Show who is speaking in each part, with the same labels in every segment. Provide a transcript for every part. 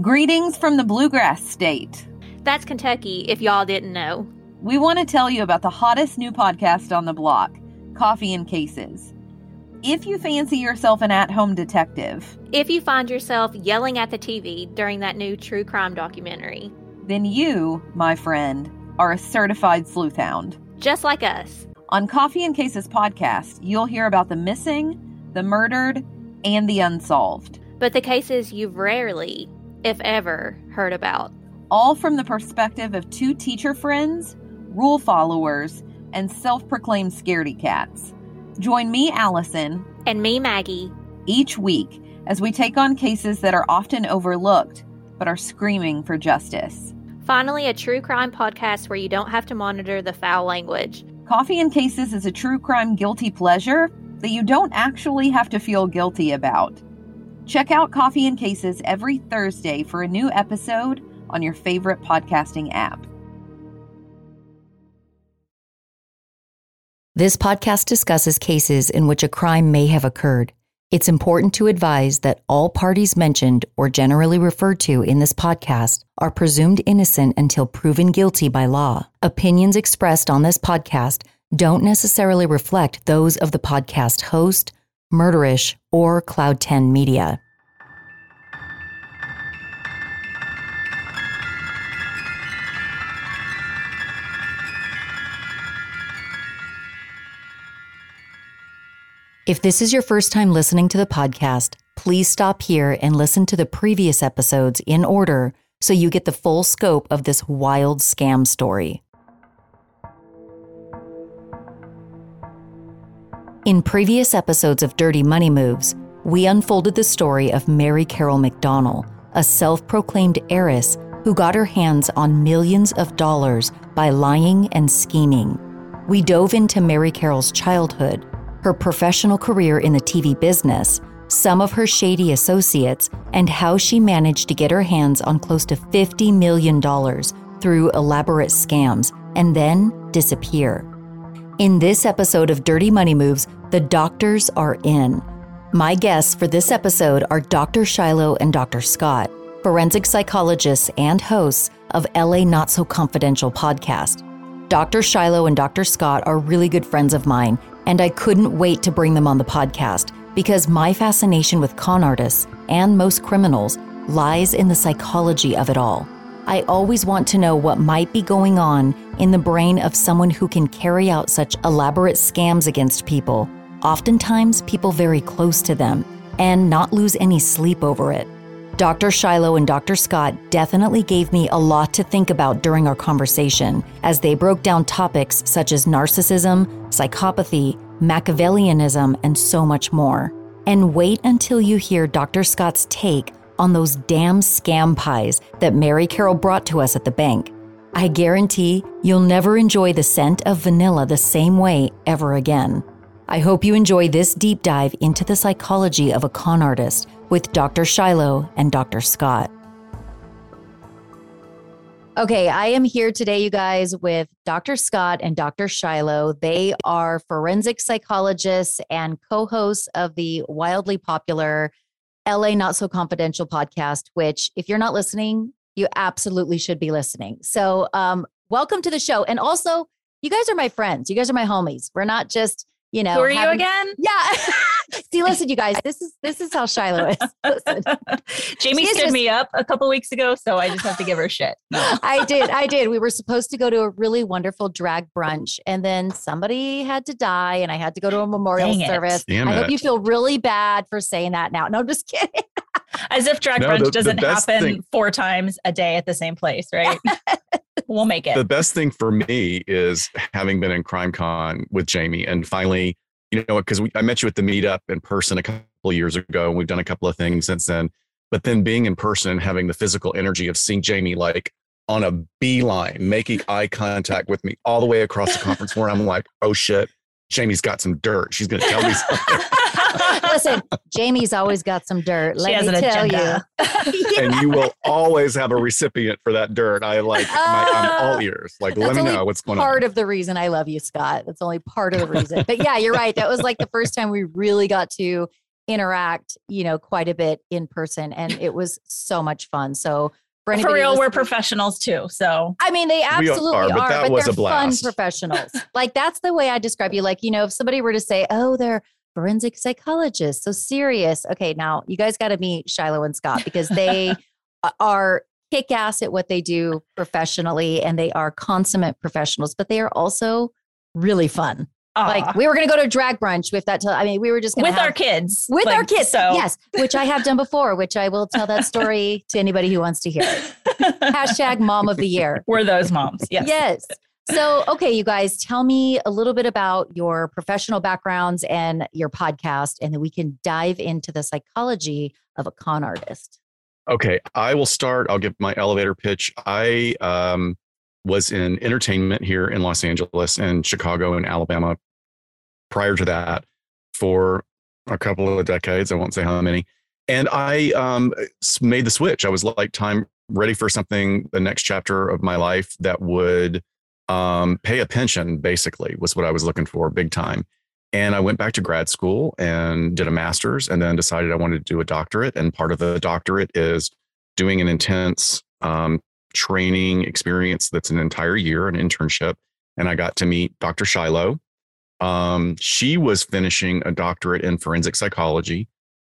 Speaker 1: Greetings from the Bluegrass State.
Speaker 2: That's Kentucky, if y'all didn't know.
Speaker 1: We want to tell you about the hottest new podcast on the block, Coffee and Cases. If you fancy yourself an at home detective,
Speaker 2: If you find yourself yelling at the TV during that new true crime documentary,
Speaker 1: then you, my friend, are a certified sleuth hound.
Speaker 2: just like us,
Speaker 1: On Coffee and Cases podcast, you'll hear about the missing, the murdered, and the unsolved,
Speaker 2: but the cases you've rarely, if ever, heard about.
Speaker 1: all from the perspective of two teacher friends, rule followers, and self proclaimed scaredy cats. Join me, Allison,
Speaker 2: And me, Maggie,
Speaker 1: each week as we take on cases that are often overlooked but are screaming for justice.
Speaker 2: finally a true crime podcast where you don't have to monitor the foul language.
Speaker 1: Coffee and Cases is a true crime guilty pleasure that you don't actually have to feel guilty about. Check out Coffee and Cases every Thursday for a new episode on your favorite podcasting app.
Speaker 3: This podcast discusses cases in which a crime may have occurred. It's important to advise that all parties mentioned or generally referred to in this podcast are presumed innocent until proven guilty by law. Opinions expressed on this podcast don't necessarily reflect those of the podcast host, Murderish, or Cloud 10 Media. If this is your first time listening to the podcast, please stop here and listen to the previous episodes in order so you get the full scope of this wild scam story. In previous episodes of Dirty Money Moves, we unfolded the story of Mary Carol McDonnell, a self proclaimed heiress who got her hands on millions of dollars by lying and scheming. We dove into Mary Carol's childhood, her professional career in the TV business, some of her shady associates, and how she managed to get her hands on close to $50 million through elaborate scams and then disappear. In this episode of Dirty Money Moves, the doctors are in. My guests for this episode are Dr. Shiloh and Dr. Scott, forensic psychologists and hosts of LA Not So Confidential podcast. Dr. Shiloh and Dr. Scott are really good friends of mine, and I couldn't wait to bring them on the podcast because my fascination with con artists and most criminals lies in the psychology of it all. I always want to know what might be going on in the brain of someone who can carry out such elaborate scams against people, oftentimes people very close to them, and not lose any sleep over it. Dr. Shiloh and Dr. Scott definitely gave me a lot to think about during our conversation as they broke down topics such as narcissism, psychopathy, Machiavellianism, and so much more. And wait until you hear Dr. Scott's take on those damn scam pies that Mary Carroll brought to us at the bank. I guarantee you'll never enjoy the scent of vanilla the same way ever again. I hope you enjoy this deep dive into the psychology of a con artist with Dr. Shiloh and Dr. Scott. Okay, I am here today, you guys, with Dr. Scott and Dr. Shiloh. They are forensic psychologists and co hosts of the wildly popular LA Not So Confidential podcast, which, if you're not listening, you absolutely should be listening. So, um, welcome to the show. And also, you guys are my friends. You guys are my homies. We're not just, you know,
Speaker 4: Who are you again?
Speaker 3: Yeah. See, listen, you guys, this is this is how Shiloh is. Listen.
Speaker 4: Jami
Speaker 3: She's
Speaker 4: stood
Speaker 3: just-
Speaker 4: me up a couple weeks ago, so I just have to give her shit. No.
Speaker 3: I did. I did. We were supposed to go to a really wonderful drag brunch, and then somebody had to die, and I had to go to a memorial
Speaker 4: Dang
Speaker 3: service.
Speaker 5: Damn
Speaker 3: I hope you feel really bad for saying that now. No, I'm just kidding.
Speaker 4: As if drag
Speaker 5: No,
Speaker 4: brunch
Speaker 5: the- the
Speaker 4: doesn't
Speaker 5: best
Speaker 4: happen
Speaker 5: thing-
Speaker 4: four times a day at the same place, right? We'll make it.
Speaker 5: the best thing for me is having been in CrimeCon with jami and finally you know because i met you at the meetup in person a couple of years ago and we've done a couple of things since then. But then being in person and having the physical energy of seeing jami like on a beeline making eye contact with me all the way across the conference floor i'm like oh shit. Jami's got some dirt. She's going to tell me something
Speaker 3: Listen, Jami's always got some dirt.
Speaker 4: She
Speaker 3: Let
Speaker 4: has
Speaker 3: me
Speaker 4: an
Speaker 3: tell
Speaker 4: agenda.
Speaker 3: you.
Speaker 5: and you will always have a recipient for that dirt i like my, i'm all
Speaker 3: Uh,
Speaker 5: ears like
Speaker 3: that's
Speaker 5: let me know what's going on
Speaker 3: part of the reason I love you, Scott. That's only part of the reason. But yeah, you're right. That was like the first time we really got to interact, you know, quite a bit in person, and it was so much fun. So for,
Speaker 4: for real, we're professionals too. So
Speaker 3: I mean, they absolutely
Speaker 5: are,
Speaker 3: are,
Speaker 5: but that
Speaker 3: but
Speaker 5: was
Speaker 3: they're
Speaker 5: a blast.
Speaker 3: fun professionals. like that's the way I describe you. Like, you know, if somebody were to say, "Oh, they're forensic psychologists, so serious." Okay, now you guys got to meet Shiloh and Scott because they are kick ass at what they do professionally, and they are consummate professionals. But they are also really fun. Like we were going to go to drag brunch with that. I mean, we were just gonna
Speaker 4: with our kids,
Speaker 3: with our kids.
Speaker 4: So
Speaker 3: yes, which I have done before. Which I will tell that story to anybody who wants to hear it. Hashtag Mom of the Year.
Speaker 4: we're those moms. Yes.
Speaker 3: Yes. So, okay, you guys, tell me a little bit about your professional backgrounds and your podcast, and then we can dive into the psychology of a con artist.
Speaker 5: Okay, I will start. I'll give my elevator pitch. I um, was in entertainment here in Los Angeles and Chicago and Alabama prior to that for a couple of decades. I won't say how many. And I um, made the switch. I was like, time ready for something, the next chapter of my life that would um, pay a pension, basically, was what I was looking for big time. And I went back to grad school and did a master's and then decided I wanted to do a doctorate. And part of the doctorate is doing an intense um, training experience that's an entire year, an internship. And I got to meet Dr. Shiloh. Um, she was finishing a doctorate in forensic psychology.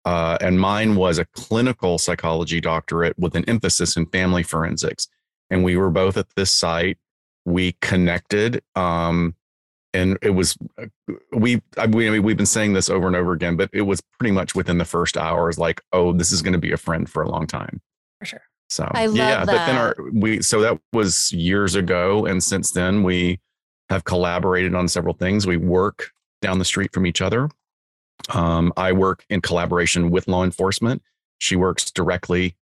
Speaker 5: Uh, and mine was a clinical psychology doctorate with an emphasis in family forensics. And we were both at this site. We connected. Um, and it was we I mean, we've been saying this over and over again, but it was pretty much within the first hour. Is like, oh, this is going to be a friend for a long time.
Speaker 4: For sure.
Speaker 3: I
Speaker 5: So
Speaker 3: love
Speaker 5: yeah, but then our we so that was years ago, and since then we have collaborated on several things. We work down the street from each other. Um, I work in collaboration with law enforcement. She works directly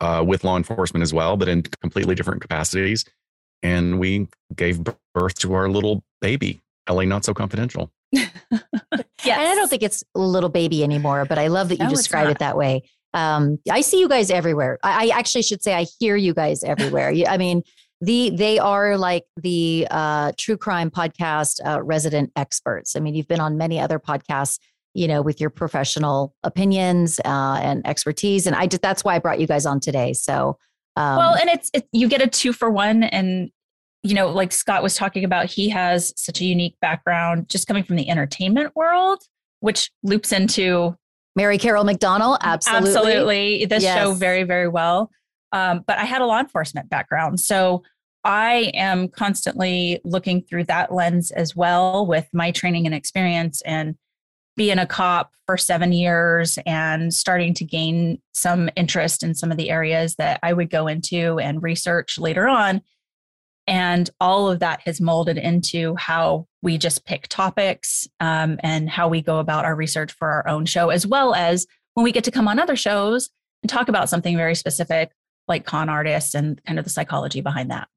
Speaker 5: uh, with law enforcement as well, but in completely different capacities. And we gave birth to our little baby, LA Not So Confidential.
Speaker 4: Yes.
Speaker 3: And I don't think it's a little baby anymore, but I love that you
Speaker 4: No,
Speaker 3: describe it that way. Um, I see you guys everywhere. I, I actually should say I hear you guys everywhere. I mean, the they are like the uh, true crime podcast uh, resident experts. I mean, you've been on many other podcasts, you know, with your professional opinions uh, and expertise, and I did. That's why I brought you guys on today. So, um,
Speaker 4: well, and it's it, you get a two for one, and you know, like Scott was talking about, he has such a unique background, just coming from the entertainment world, which loops into
Speaker 3: Mary Carol McDonald, absolutely,
Speaker 4: absolutely. This show very very well. Um, but I had a law enforcement background, so I am constantly looking through that lens as well with my training and experience and being a cop for seven years and starting to gain some interest in some of the areas that I would go into and research later on. And all of that has molded into how we just pick topics um, and how we go about our research for our own show, as well as when we get to come on other shows and talk about something very specific like con artists and kind of the psychology behind that.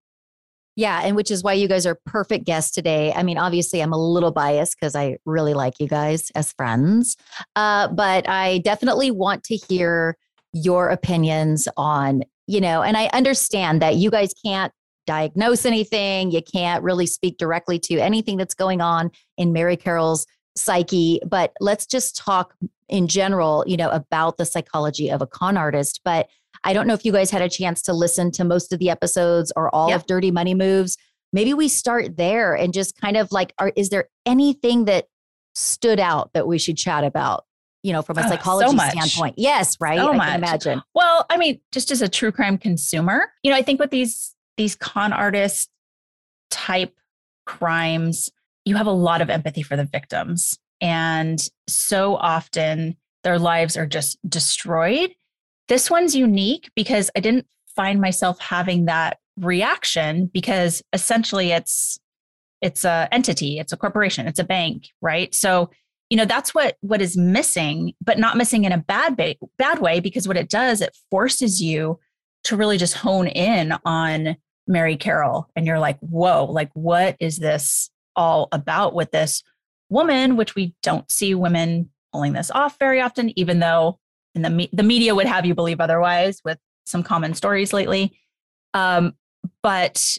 Speaker 3: Yeah, and which is why you guys are perfect guests today. I mean, obviously, I'm a little biased because I really like you guys as friends, uh, but I definitely want to hear your opinions on, you know, and I understand that you guys can't diagnose anything, you can't really speak directly to anything that's going on in Mary Carroll's psyche, but let's just talk in general, you know, about the psychology of a con artist. But I don't know if you guys had a chance to listen to most of the episodes or all of Dirty Money Moves. Maybe we start there and just kind of like, are, is there anything that stood out that we should chat about? You know, from a
Speaker 4: Oh, so
Speaker 3: psychology standpoint. Yes, right.
Speaker 4: So
Speaker 3: I
Speaker 4: much.
Speaker 3: can imagine.
Speaker 4: Well, I mean, just as a true crime consumer, you know, I think with these these con artist type crimes, you have a lot of empathy for the victims. And so often their lives are just destroyed. This one's unique because I didn't find myself having that reaction because essentially it's it's a entity, it's a corporation, it's a bank, right? So you know that's what what is missing but not missing in a bad ba- bad way because what it does it forces you to really just hone in on mary carroll and you're like whoa like what is this all about with this woman which we don't see women pulling this off very often even though in the me- the media would have you believe otherwise with some common stories lately um, but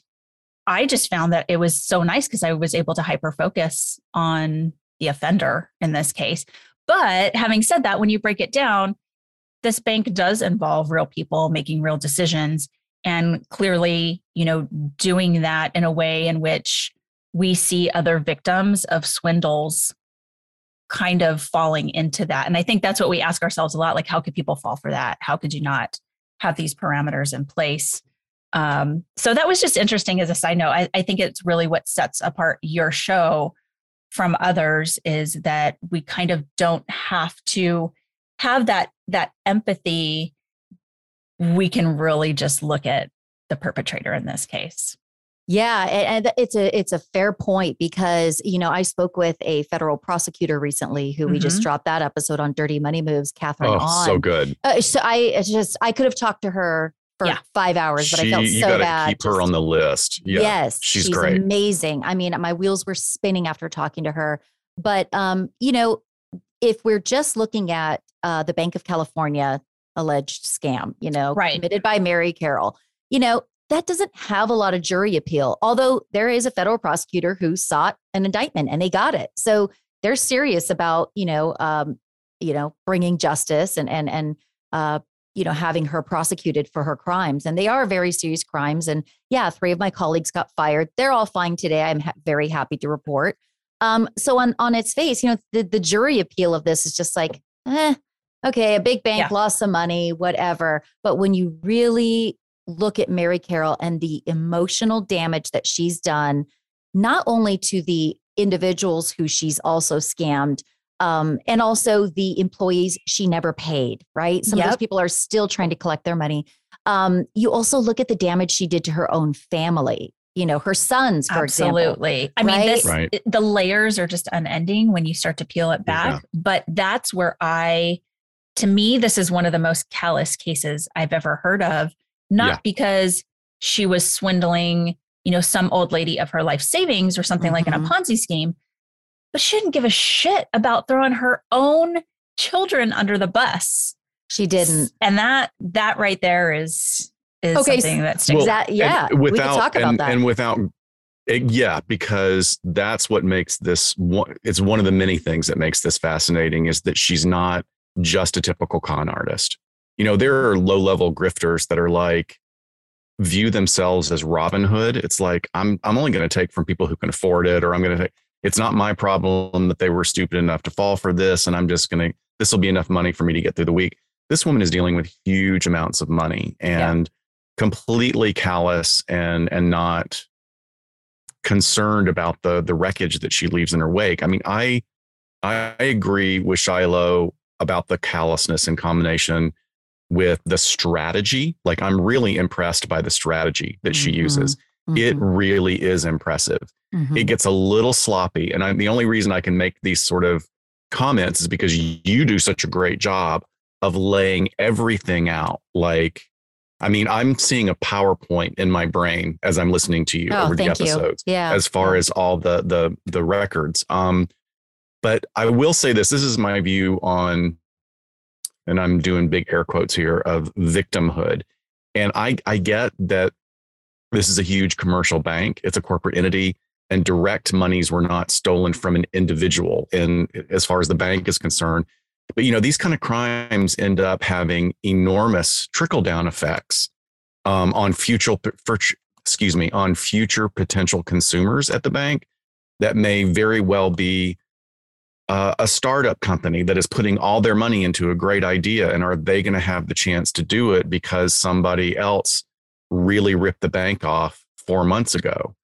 Speaker 4: i just found that it was so nice because i was able to hyper focus on the offender in this case. But having said that, when you break it down, this bank does involve real people making real decisions and clearly, you know, doing that in a way in which we see other victims of swindles kind of falling into that. And I think that's what we ask ourselves a lot like, how could people fall for that? How could you not have these parameters in place? Um, so that was just interesting as a side note. I, I think it's really what sets apart your show from others is that we kind of don't have to have that that empathy we can really just look at the perpetrator in this case
Speaker 3: yeah, and it's a it's a fair point because you know I spoke with a federal prosecutor recently who mm-hmm. we just mm-hmm. dropped that episode on Dirty Money Moves, Catherine.
Speaker 5: Oh,
Speaker 3: on.
Speaker 5: so good.
Speaker 3: Uh, so I just I could have talked to her for yeah. five hours, but she, I felt
Speaker 5: you
Speaker 3: so
Speaker 5: gotta
Speaker 3: bad.
Speaker 5: Keep her on the list. Yeah,
Speaker 3: yes, she's, she's
Speaker 5: great,
Speaker 3: amazing. I mean, my wheels were spinning after talking to her. But um, you know, if we're just looking at uh, the Bank of California alleged scam, you know,
Speaker 4: right.
Speaker 3: committed by Mary Carroll, you know, that doesn't have a lot of jury appeal. Although there is a federal prosecutor who sought an indictment and they got it, so they're serious about you know, um, you know, bringing justice and and and uh, you know having her prosecuted for her crimes. And they are very serious crimes. And yeah three of my colleagues got fired. They're all fine today. I'm ha- very happy to report. Um, so on on its face you know the, the jury appeal of this is just like eh, okay a big bank yeah. lost some money whatever. But when you really look at Mary Carroll and the emotional damage that she's done, not only to the individuals who she's also scammed, um, and also the employees she never paid, right? Some yep. of those people are still trying to collect their money. Um, you also look at the damage she did to her own family, you know, her sons, for
Speaker 4: Absolutely.
Speaker 3: example. Absolutely.
Speaker 4: I mean, this, right. the layers are just unending when you start to peel it back. Yeah. But that's where I, to me, this is one of the most callous cases I've ever heard of not yeah. because she was swindling, you know, some old lady of her life savings or something mm-hmm. like in a mm-hmm. Ponzi scheme, but she didn't give a shit about throwing her own children under the bus.
Speaker 3: She didn't.
Speaker 4: And that that right there is is okay, something that sticks.
Speaker 3: Well, that, yeah,
Speaker 5: without,
Speaker 3: we can talk about
Speaker 5: and,
Speaker 3: that.
Speaker 5: And without it, yeah, because that's what makes this one. It's one of the many things that makes this fascinating is that she's not just a typical con artist you know, there are low level grifters that are like, view themselves as Robin Hood. It's like, I'm, I'm only going to take from people who can afford it, or I'm going to take, it's not my problem that they were stupid enough to fall for this. And I'm just going to, this will be enough money for me to get through the week. This woman is dealing with huge amounts of money and yeah. completely callous and, and not concerned about the, the wreckage that she leaves in her wake. I mean, I, I agree with Shiloh about the callousness in combination with the strategy. Like I'm really impressed by the strategy that she mm-hmm. uses. Mm-hmm. It really is impressive. Mm-hmm. It gets a little sloppy. And I'm the only reason I can make these sort of comments is because you do such a great job of laying everything out. Like, I mean, I'm seeing a PowerPoint in my brain as I'm listening to you
Speaker 3: oh,
Speaker 5: over the episodes.
Speaker 3: You. Yeah.
Speaker 5: As far as all the the the records. Um, but I will say this: this is my view on and I'm doing big air quotes here of victimhood. And I, I get that this is a huge commercial bank, it's a corporate entity, and direct monies were not stolen from an individual. And as far as the bank is concerned, but you know, these kind of crimes end up having enormous trickle down effects um, on future, for, excuse me, on future potential consumers at the bank that may very well be uh, a startup company that is putting all their money into a great idea and are they going to have the chance to do it because somebody else really ripped the bank off four months ago?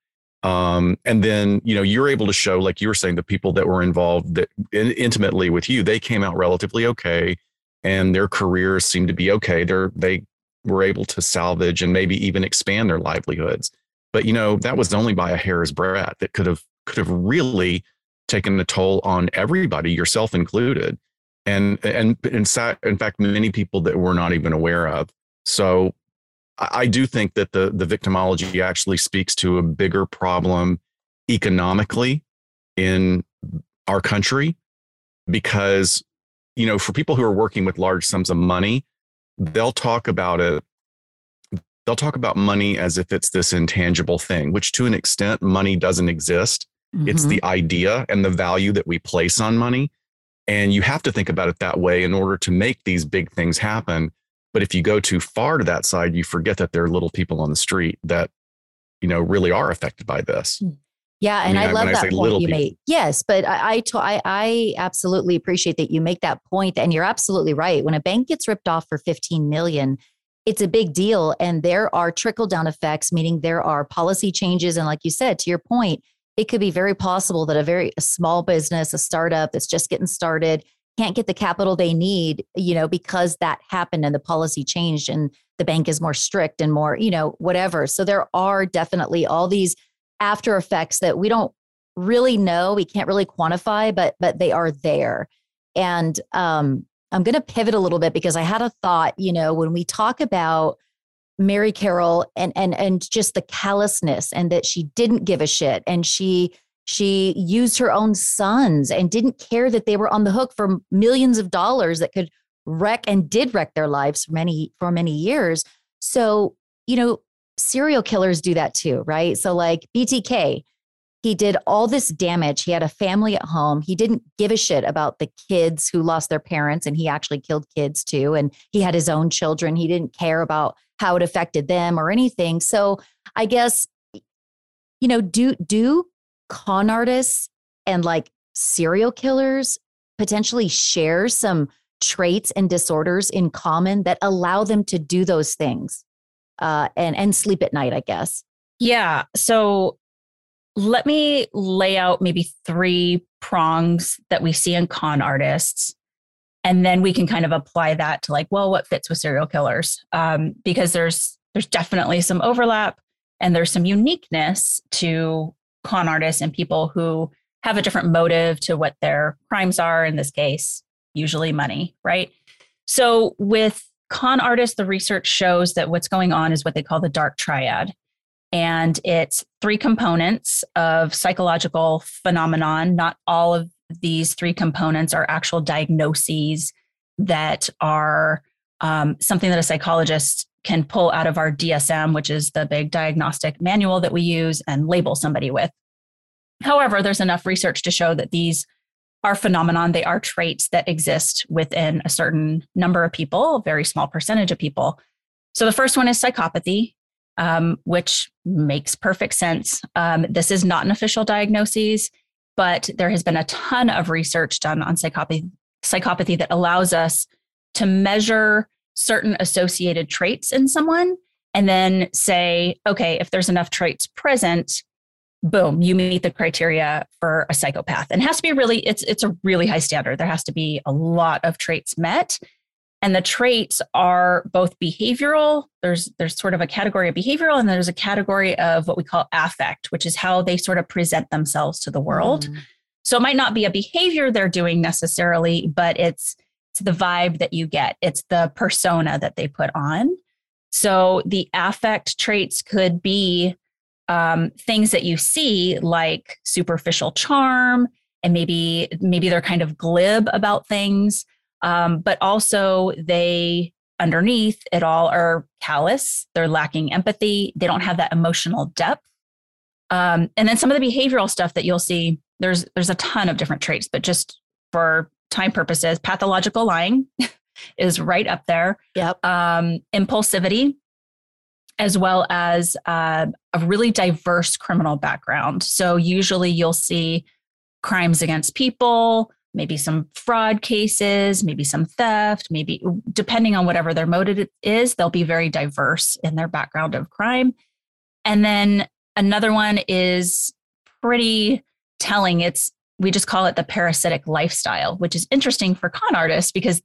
Speaker 5: Um, and then you know you're able to show like you were saying the people that were involved that in, intimately with you they came out relatively okay and their careers seem to be okay. They're they were able to salvage and maybe even expand their livelihoods. But you know that was only by a hair's breadth. That could have could have really taken a toll on everybody, yourself included, and and in in fact, many people that we're not even aware of. So, I do think that the the victimology actually speaks to a bigger problem economically in our country, because you know, for people who are working with large sums of money, they'll talk about it they'll talk about money as if it's this intangible thing, which to an extent, money doesn't exist. Mm-hmm. It's the idea and the value that we place on money. And you have to think about it that way in order to make these big things happen. But if you go too far to that side, you forget that there are little people on the street that, you know, really are affected by this.
Speaker 3: Hmm. Yeah, and I, mean, I love that I point you people. made. Yes, but I, I, to, I, I absolutely appreciate that you make that point, and you're absolutely right. When a bank gets ripped off for 15 million, it's a big deal, and there are trickle down effects, meaning there are policy changes, and like you said, to your point, it could be very possible that a very a small business, a startup that's just getting started, can't get the capital they need, you know, because that happened and the policy changed, and the bank is more strict and more, you know, whatever. So there are definitely all these after effects that we don't really know we can't really quantify but but they are there and um i'm going to pivot a little bit because i had a thought you know when we talk about mary carroll and and and just the callousness and that she didn't give a shit and she she used her own sons and didn't care that they were on the hook for millions of dollars that could wreck and did wreck their lives for many for many years so you know serial killers do that too, right? So, like BTK, he did all this damage. He had a family at home. He didn't give a shit about the kids who lost their parents, and he actually killed kids too. And he had his own children. He didn't care about how it affected them or anything. So, I guess, you know, do do con artists and like serial killers potentially share some traits and disorders in common that allow them to do those things? uh, and and sleep at night, I guess.
Speaker 4: Yeah. So let me lay out maybe three prongs that we see in con artists and then we can kind of apply that to like well what fits with serial killers um, because there's there's definitely some overlap and there's some uniqueness to con artists and people who have a different motive to what their crimes are in this case usually money right so with con artists, the research shows that what's going on is what they call the dark triad. And it's three components of psychological phenomenon. Not all of these three components are actual diagnoses that are um, something that a psychologist can pull out of our DSM, which is the big diagnostic manual that we use, and label somebody with. However, there's enough research to show that these are phenomenon. They are traits that exist within a certain number of people, a very small percentage of people. So the first one is psychopathy, um, which makes perfect sense. Um, this is not an official diagnosis, but there has been a ton of research done on psychopathy, psychopathy that allows us to measure certain associated traits in someone and then say, okay, if there's enough traits present, boom, you meet the criteria for a psychopath. And has to be really, it's it's a really high standard. There has to be a lot of traits met. And the traits are both behavioral. There's there's sort of a category of behavioral, and there's a category of what we call affect, which is how they sort of present themselves to the world. Mm. So it might not be a behavior they're doing necessarily, but it's it's the vibe that you get. It's the persona that they put on. So the affect traits could be um, things that you see like superficial charm and maybe maybe they're kind of glib about things um, but also they underneath it all are callous. They're lacking empathy. They don't have that emotional depth. Um, and then some of the behavioral stuff that you'll see there's there's a ton of different traits but just for time purposes pathological lying is right up there.
Speaker 3: Yep.
Speaker 4: Um, impulsivity as well as uh, a really diverse criminal background. So, usually you'll see crimes against people, maybe some fraud cases, maybe some theft, maybe depending on whatever their motive is, they'll be very diverse in their background of crime. And then another one is pretty telling. It's we just call it the parasitic lifestyle, which is interesting for con artists because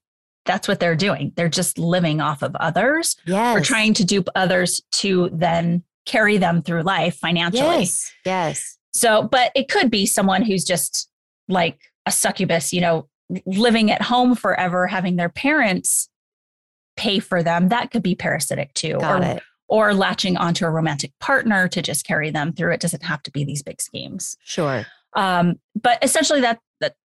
Speaker 4: that's what they're doing. They're just living off of others.
Speaker 3: Yes.
Speaker 4: We're trying to dupe others to then carry them through life financially.
Speaker 3: Yes. Yes.
Speaker 4: So, but it could be someone who's just like a succubus, you know, living at home forever, having their parents pay for them. That could be parasitic too.
Speaker 3: Got
Speaker 4: or,
Speaker 3: it.
Speaker 4: or latching onto a romantic partner to just carry them through. It doesn't have to be these big schemes.
Speaker 3: Sure.
Speaker 4: Um, but essentially that that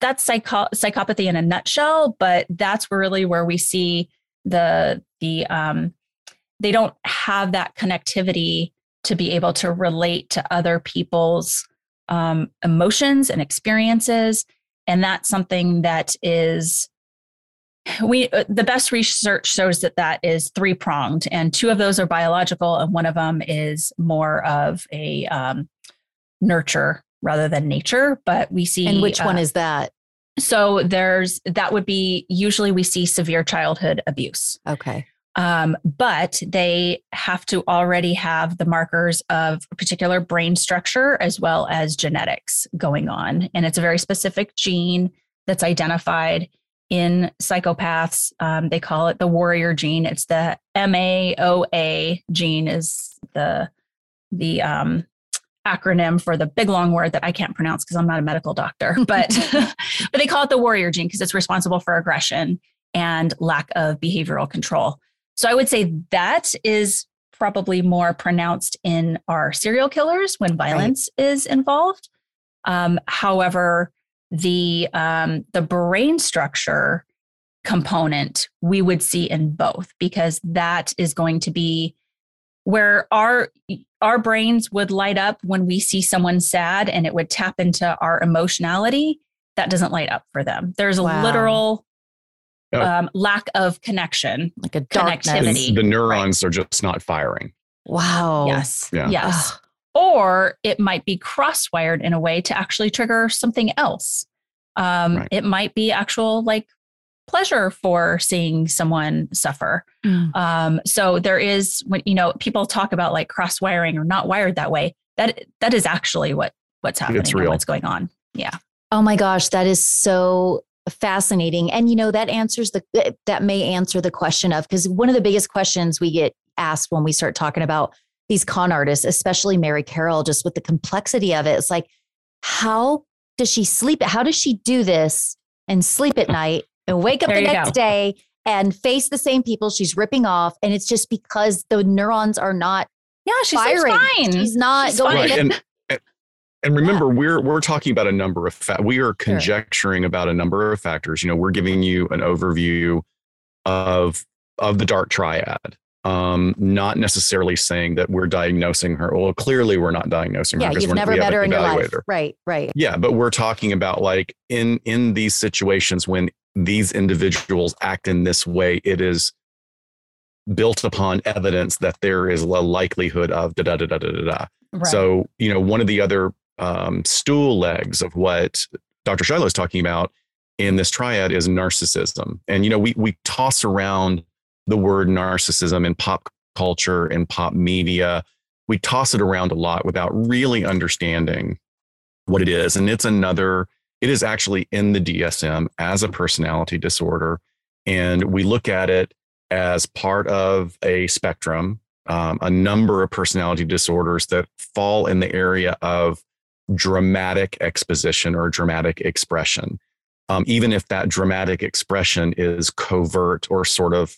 Speaker 4: that's psycho- psychopathy in a nutshell but that's really where we see the the um, they don't have that connectivity to be able to relate to other people's um, emotions and experiences and that's something that is we uh, the best research shows that that is three pronged and two of those are biological and one of them is more of a um, nurture rather than nature but we see
Speaker 3: And which one
Speaker 4: uh,
Speaker 3: is that?
Speaker 4: so there's that would be usually we see severe childhood abuse
Speaker 3: Okay.
Speaker 4: Um, but they have to already have the markers of a particular brain structure as well as genetics going on. And it's a very specific gene that's identified in psychopaths. Um, they call it the warrior gene. It's the MAOA gene is the the um, acronym for the big long word that I can't pronounce because I'm not a medical doctor, but but they call it the warrior gene because it's responsible for aggression and lack of behavioral control. So I would say that is probably more pronounced in our serial killers when violence is involved. Um, however, the um, the brain structure component we would see in both because that is going to be where our our brains would light up when we see someone sad and it would tap into our emotionality that doesn't light up for them there's a
Speaker 3: Wow.
Speaker 4: literal
Speaker 5: Yeah.
Speaker 4: um, lack of connection
Speaker 3: Like a darkness.
Speaker 4: Connectivity.
Speaker 5: the neurons are just not firing.
Speaker 3: Wow.
Speaker 4: yes
Speaker 5: Yeah.
Speaker 4: yes or it might be cross-wired in a way to actually trigger something else um,
Speaker 5: Right.
Speaker 4: it might be actual like pleasure for seeing someone suffer
Speaker 3: Mm.
Speaker 4: um, so there is when you know people talk about like cross-wiring or not wired that way that that is actually what what's happening and
Speaker 5: real.
Speaker 4: what's going on Yeah.
Speaker 3: Oh my gosh, that is so fascinating. And you know, that answers the eh, that may answer the question of because one of the biggest questions we get asked when we start talking about these con artists, especially Mary Carroll, just with the complexity of it, it's like, how does she sleep? How does she do this and sleep at night and wake up
Speaker 4: There
Speaker 3: the next
Speaker 4: go.
Speaker 3: day and face the same people she's ripping off? And it's just because the neurons are not
Speaker 4: yeah she's
Speaker 3: firing.
Speaker 4: fine
Speaker 3: She's not
Speaker 4: She's
Speaker 3: going
Speaker 4: fine.
Speaker 5: Right. And, and remember, we're we're talking about a number of fa- we are conjecturing about a number of factors. You know, we're giving you an overview of of the dark triad. Um, not necessarily saying that we're diagnosing her. Well, clearly we're not diagnosing her.
Speaker 3: Yeah, you've never
Speaker 5: we
Speaker 3: met her in your life.
Speaker 5: her.
Speaker 3: Right, right.
Speaker 5: Yeah, but we're talking about like in in these situations when these individuals act in this way, it is built upon evidence that there is a likelihood of da da da da da da. da.
Speaker 4: Right.
Speaker 5: So, you know, one of the other um, stool legs of what Dr. Shiloh is talking about in this triad is narcissism. And, you know, we, we toss around the word narcissism in pop culture and pop media. We toss it around a lot without really understanding what it is. And it's another, it is actually in the DSM as a personality disorder. And we look at it as part of a spectrum um, a number of personality disorders that fall in the area of dramatic exposition or dramatic expression. Um, even if that dramatic expression is covert or sort of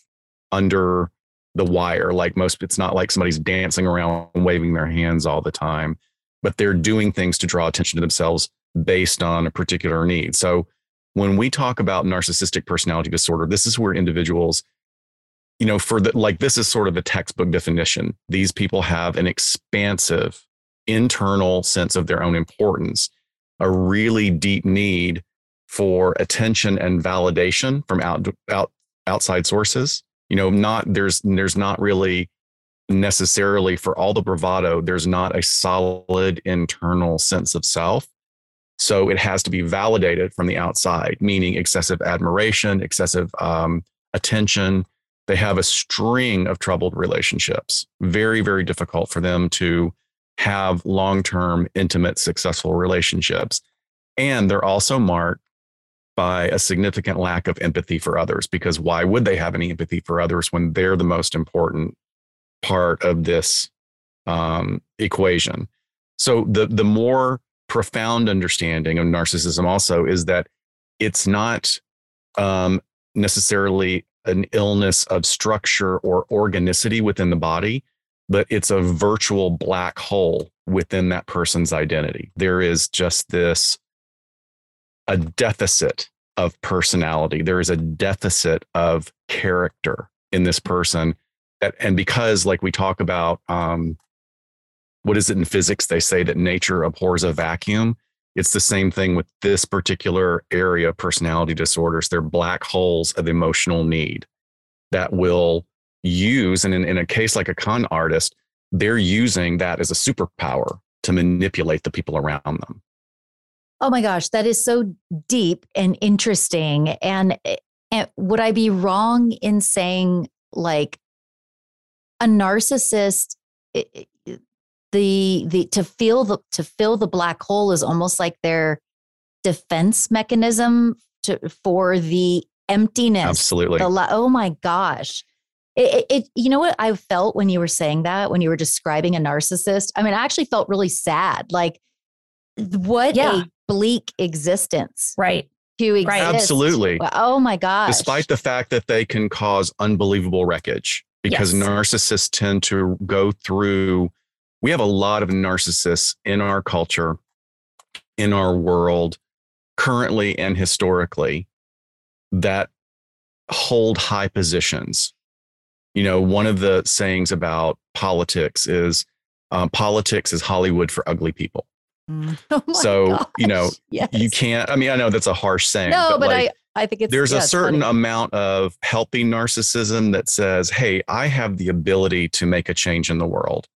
Speaker 5: under the wire, like most, it's not like somebody's dancing around waving their hands all the time, but they're doing things to draw attention to themselves based on a particular need. So when we talk about narcissistic personality disorder, this is where individuals you know, for the like, this is sort of the textbook definition. These people have an expansive internal sense of their own importance, a really deep need for attention and validation from out, out outside sources. You know, not there's there's not really necessarily for all the bravado, there's not a solid internal sense of self. So it has to be validated from the outside, meaning excessive admiration, excessive um, attention, they have a string of troubled relationships. Very, very difficult for them to have long term, intimate, successful relationships. And they're also marked by a significant lack of empathy for others because why would they have any empathy for others when they're the most important part of this um, equation? So, the, the more profound understanding of narcissism also is that it's not um, necessarily an illness of structure or organicity within the body, but it's a virtual black hole within that person's identity. There is just this a deficit of personality. There is a deficit of character in this person. And because, like we talk about, um, what is it in physics? They say that nature abhors a vacuum. It's the same thing with this particular area of personality disorders. They're black holes of emotional need that will use, and in, in a case like a con artist, they're using that as a superpower to manipulate the people around them.
Speaker 3: Oh my gosh, that is so deep and interesting. And, eh, and would I be wrong in saying like a narcissist eh, eh, the the to feel the to fill the black hole is almost like their defense mechanism to for the emptiness.
Speaker 5: Absolutely.
Speaker 3: The, oh my gosh. It, it, you know what I felt when you were saying that, when you were describing a narcissist? I mean, I actually felt really sad. Like, what yeah. a bleak existence.
Speaker 4: Right.
Speaker 3: To exist.
Speaker 5: Absolutely.
Speaker 3: Oh my God.
Speaker 5: Despite the fact that they can cause unbelievable wreckage, because yes. narcissists tend to go through, we have a lot of narcissists in our culture, in our world, currently and historically, that hold high positions you know, one of the sayings about politics is um, politics is Hollywood for ugly people.
Speaker 3: Mm. Oh
Speaker 5: so,
Speaker 3: gosh.
Speaker 5: you know,
Speaker 3: yes.
Speaker 5: you can't, I mean, I know that's a harsh saying.
Speaker 3: No, but,
Speaker 5: but like,
Speaker 3: I, I think it's
Speaker 5: there's
Speaker 3: yeah,
Speaker 5: a certain amount of healthy narcissism that says, Hey, I have the ability to make a change in the world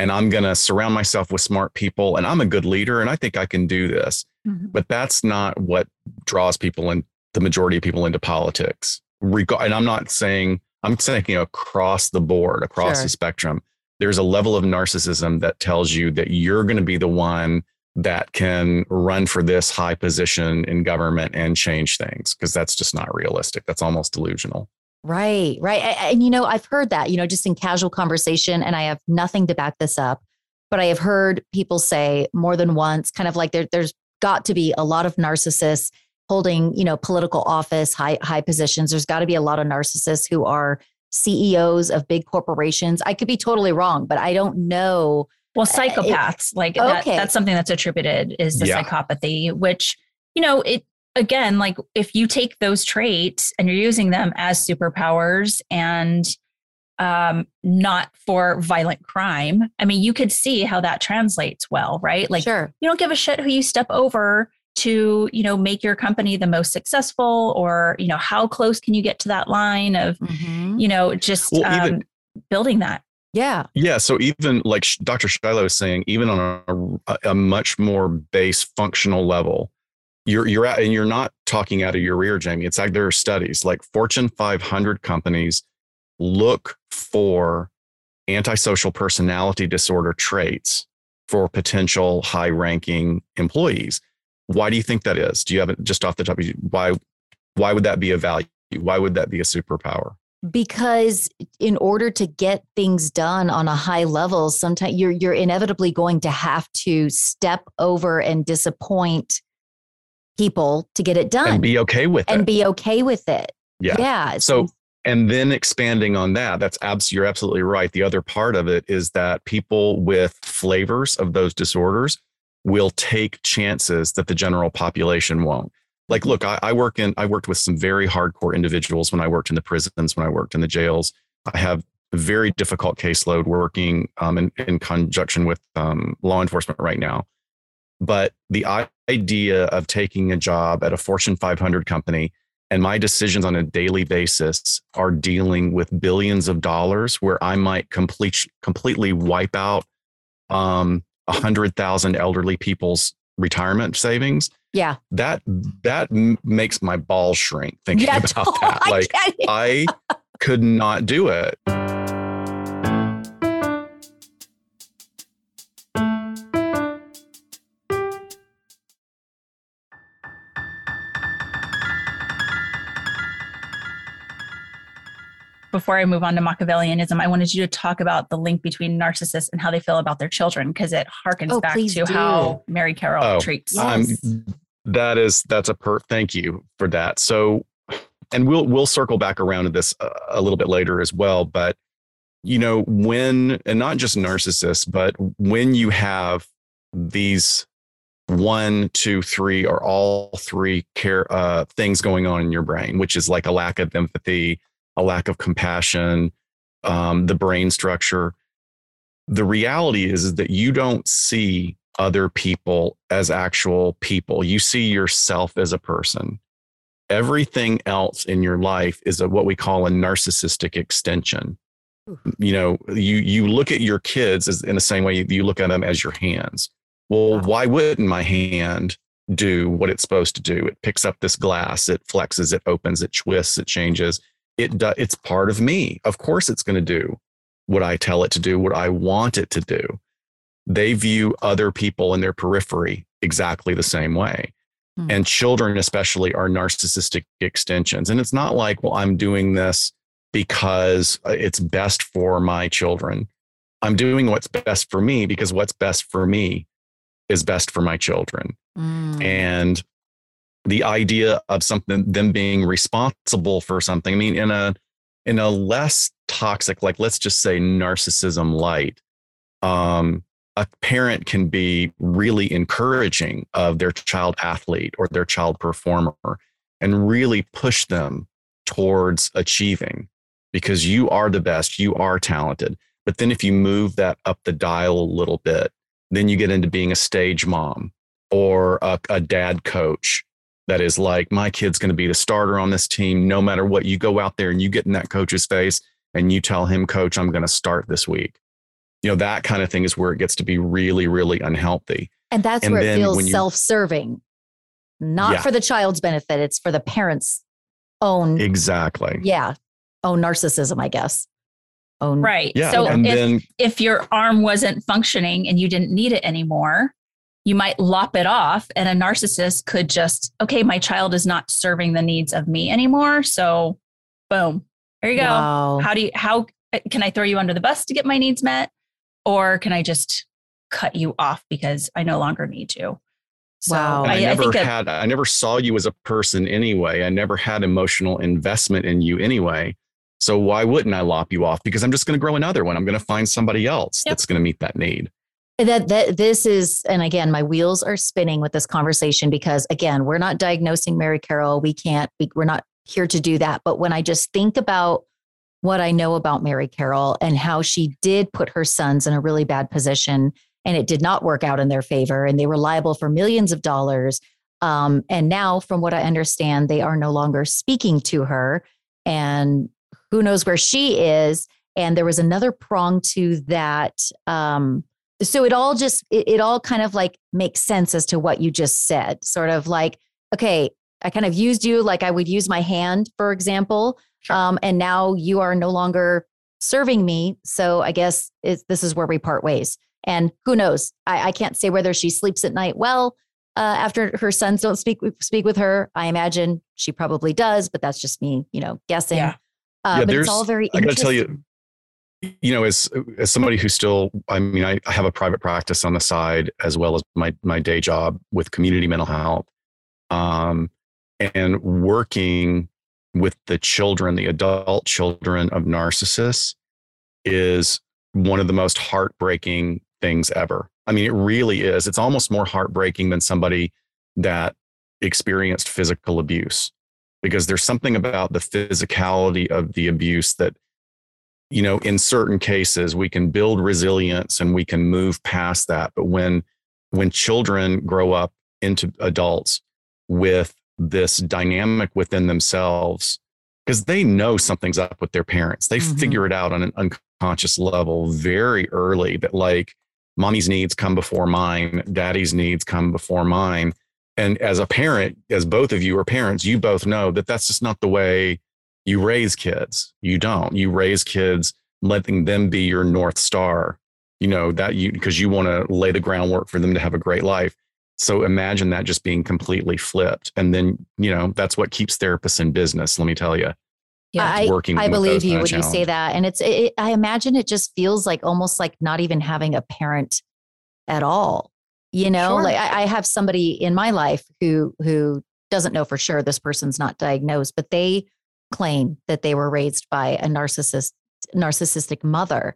Speaker 5: and I'm going to surround myself with smart people and I'm a good leader and I think I can do this. Mm-hmm. But that's not what draws people and the majority of people into politics. and I'm not saying I'm saying, you know, across the board, across sure. the spectrum, there's a level of narcissism that tells you that you're going to be the one that can run for this high position in government and change things because that's just not realistic. That's almost delusional.
Speaker 3: Right, right. And, you know, I've heard that, you know, just in casual conversation, and I have nothing to back this up, but I have heard people say more than once, kind of like there, there's got to be a lot of narcissists holding, you know, political office, high high positions. There's got to be a lot of narcissists who are CEOs of big corporations. I could be totally wrong, but I don't know.
Speaker 4: Well, uh, psychopaths, like okay. that, that's something that's attributed is the yeah. psychopathy, which, you know, it again, like if you take those traits and you're using them as superpowers and um, not for violent crime, I mean, you could see how that translates well, right? Like,
Speaker 3: sure.
Speaker 4: you don't give a shit who you step over to you know make your company the most successful or you know how close can you get to that line of mm-hmm. you know just well, um, even, building that?
Speaker 3: Yeah.
Speaker 5: Yeah so even like dr shiloh is saying even on a, a much more base functional level you're you're at and you're not talking out of your ear jami. It's like there are studies like fortune 500 companies look for antisocial personality disorder traits for potential high ranking employees why do you think that is? Do you have it just off the top of you? Why, why would that be a value? Why would that be a superpower?
Speaker 3: Because in order to get things done on a high level, sometimes you're you're inevitably going to have to step over and disappoint people to get it done
Speaker 5: and be okay with
Speaker 3: and
Speaker 5: it.
Speaker 3: And be okay with it.
Speaker 5: Yeah.
Speaker 3: Yeah.
Speaker 5: So and then expanding on that, that's abs- you're absolutely right. The other part of it is that people with flavors of those disorders will take chances that the general population won't. Like, look, I, I, work in, I worked with some very hardcore individuals when I worked in the prisons, when I worked in the jails. I have a very difficult caseload working um, in, in, conjunction with um, law enforcement right now. But the idea of taking a job at a Fortune 500 company and my decisions on a daily basis are dealing with billions of dollars where I might complete, completely wipe out um, 100,000 elderly people's retirement savings.
Speaker 3: Yeah.
Speaker 5: That that makes my balls shrink thinking yeah, about that. Like I could not do it.
Speaker 4: Before I move on to Machiavellianism, I wanted you to talk about the link between narcissists and how they feel about their children because it harkens oh, back to do. how Mary Carroll oh, treats.
Speaker 5: Yes. Um, that is that's a per. Thank you for that. So, and we'll we'll circle back around to this a, a little bit later as well. But you know, when and not just narcissists, but when you have these one, two, three, or all three care uh, things going on in your brain, which is like a lack of empathy, a lack of compassion, um, the brain structure. The reality is, is that you don't see other people as actual people. You see yourself as a person. Everything else in your life is a, what we call a narcissistic extension. You know, you you look at your kids as in the same way you look at them as your hands. Well, wow. why wouldn't my hand do what it's supposed to do? It picks up this glass, it flexes, it opens, it twists, it changes. It do, it's part of me. Of course, it's going to do what I tell it to do, what I want it to do they view other people in their periphery exactly the same way. Mm. And children, especially, are narcissistic extensions. And it's not like, well, I'm doing this because uh, it's best for my children. I'm doing what's best for me because what's best for me is best for my children. Mm. And the idea of something, them being responsible for something, I mean, in a, in a less toxic, like let's just say narcissism light, um, a parent can be really encouraging of their child athlete or their child performer and really push them towards achieving because you are the best, you are talented. But then if you move that up the dial a little bit, then you get into being a stage mom or a, a dad coach that is like, my kid's going to be the starter on this team no matter what. You go out there and you get in that coach's face and you tell him, coach, I'm going to start this week you know that kind of thing is where it gets to be really really unhealthy
Speaker 3: and that's and where it feels you, self-serving not yeah. for the child's benefit it's for the parents own
Speaker 5: exactly
Speaker 3: yeah own narcissism i guess
Speaker 4: own right yeah. so and if, then, if your arm wasn't functioning and you didn't need it anymore you might lop it off and a narcissist could just okay my child is not serving the needs of me anymore so boom there you go wow. how do you how uh, can i throw you under the bus to get my needs met or can I just cut you off because I no longer need to?
Speaker 5: So wow. I, I, never I had, I never saw you as a person anyway. I never had emotional investment in you anyway. So why wouldn't I lop you off? Because I'm just going to grow another one. I'm going to find somebody else yep. that's going to meet that need.
Speaker 3: That that this is, and again, my wheels are spinning with this conversation because again, we're not diagnosing Mary Carroll. We can't. We, we're not here to do that. But when I just think about what I know about Mary Carroll and how she did put her sons in a really bad position and it did not work out in their favor and they were liable for millions of dollars. Um, and now, from what I understand, they are no longer speaking to her and who knows where she is. And there was another prong to that. Um, so it all just, it, it all kind of like makes sense as to what you just said, sort of like, okay, I kind of used you like I would use my hand, for example. Sure. Um, and now you are no longer serving me. So I guess this is where we part ways. And who knows? I, I can't say whether she sleeps at night well uh, after her sons don't speak speak with her. I imagine she probably does, but that's just me, you know, guessing. Yeah, uh, yeah but it's all very. I got to tell you,
Speaker 5: you know, as as somebody who still, I mean, I have a private practice on the side as well as my my day job with community mental health, um, and working with the children, the adult children of narcissists, is one of the most heartbreaking things ever. I mean, it really is. It's almost more heartbreaking than somebody that experienced physical abuse because there's something about the physicality of the abuse that, you know, in certain cases we can build resilience and we can move past that. But when, when children grow up into adults with this dynamic within themselves because they know something's up with their parents. They mm-hmm. figure it out on an unconscious level very early that like mommy's needs come before mine, daddy's needs come before mine. And as a parent, as both of you are parents, you both know that that's just not the way you raise kids. You don't. You raise kids letting them be your north star. You know that you because you want to lay the groundwork for them to have a great life. So imagine that just being completely flipped. And then, you know, that's what keeps therapists in business, let me tell you.
Speaker 3: Yeah, I, I believe you when you say that. And it's, it, I imagine it just feels like almost like not even having a parent at all. You know, sure. like I, I have somebody in my life who, who doesn't know for sure this person's not diagnosed, but they claim that they were raised by a narcissist, narcissistic mother.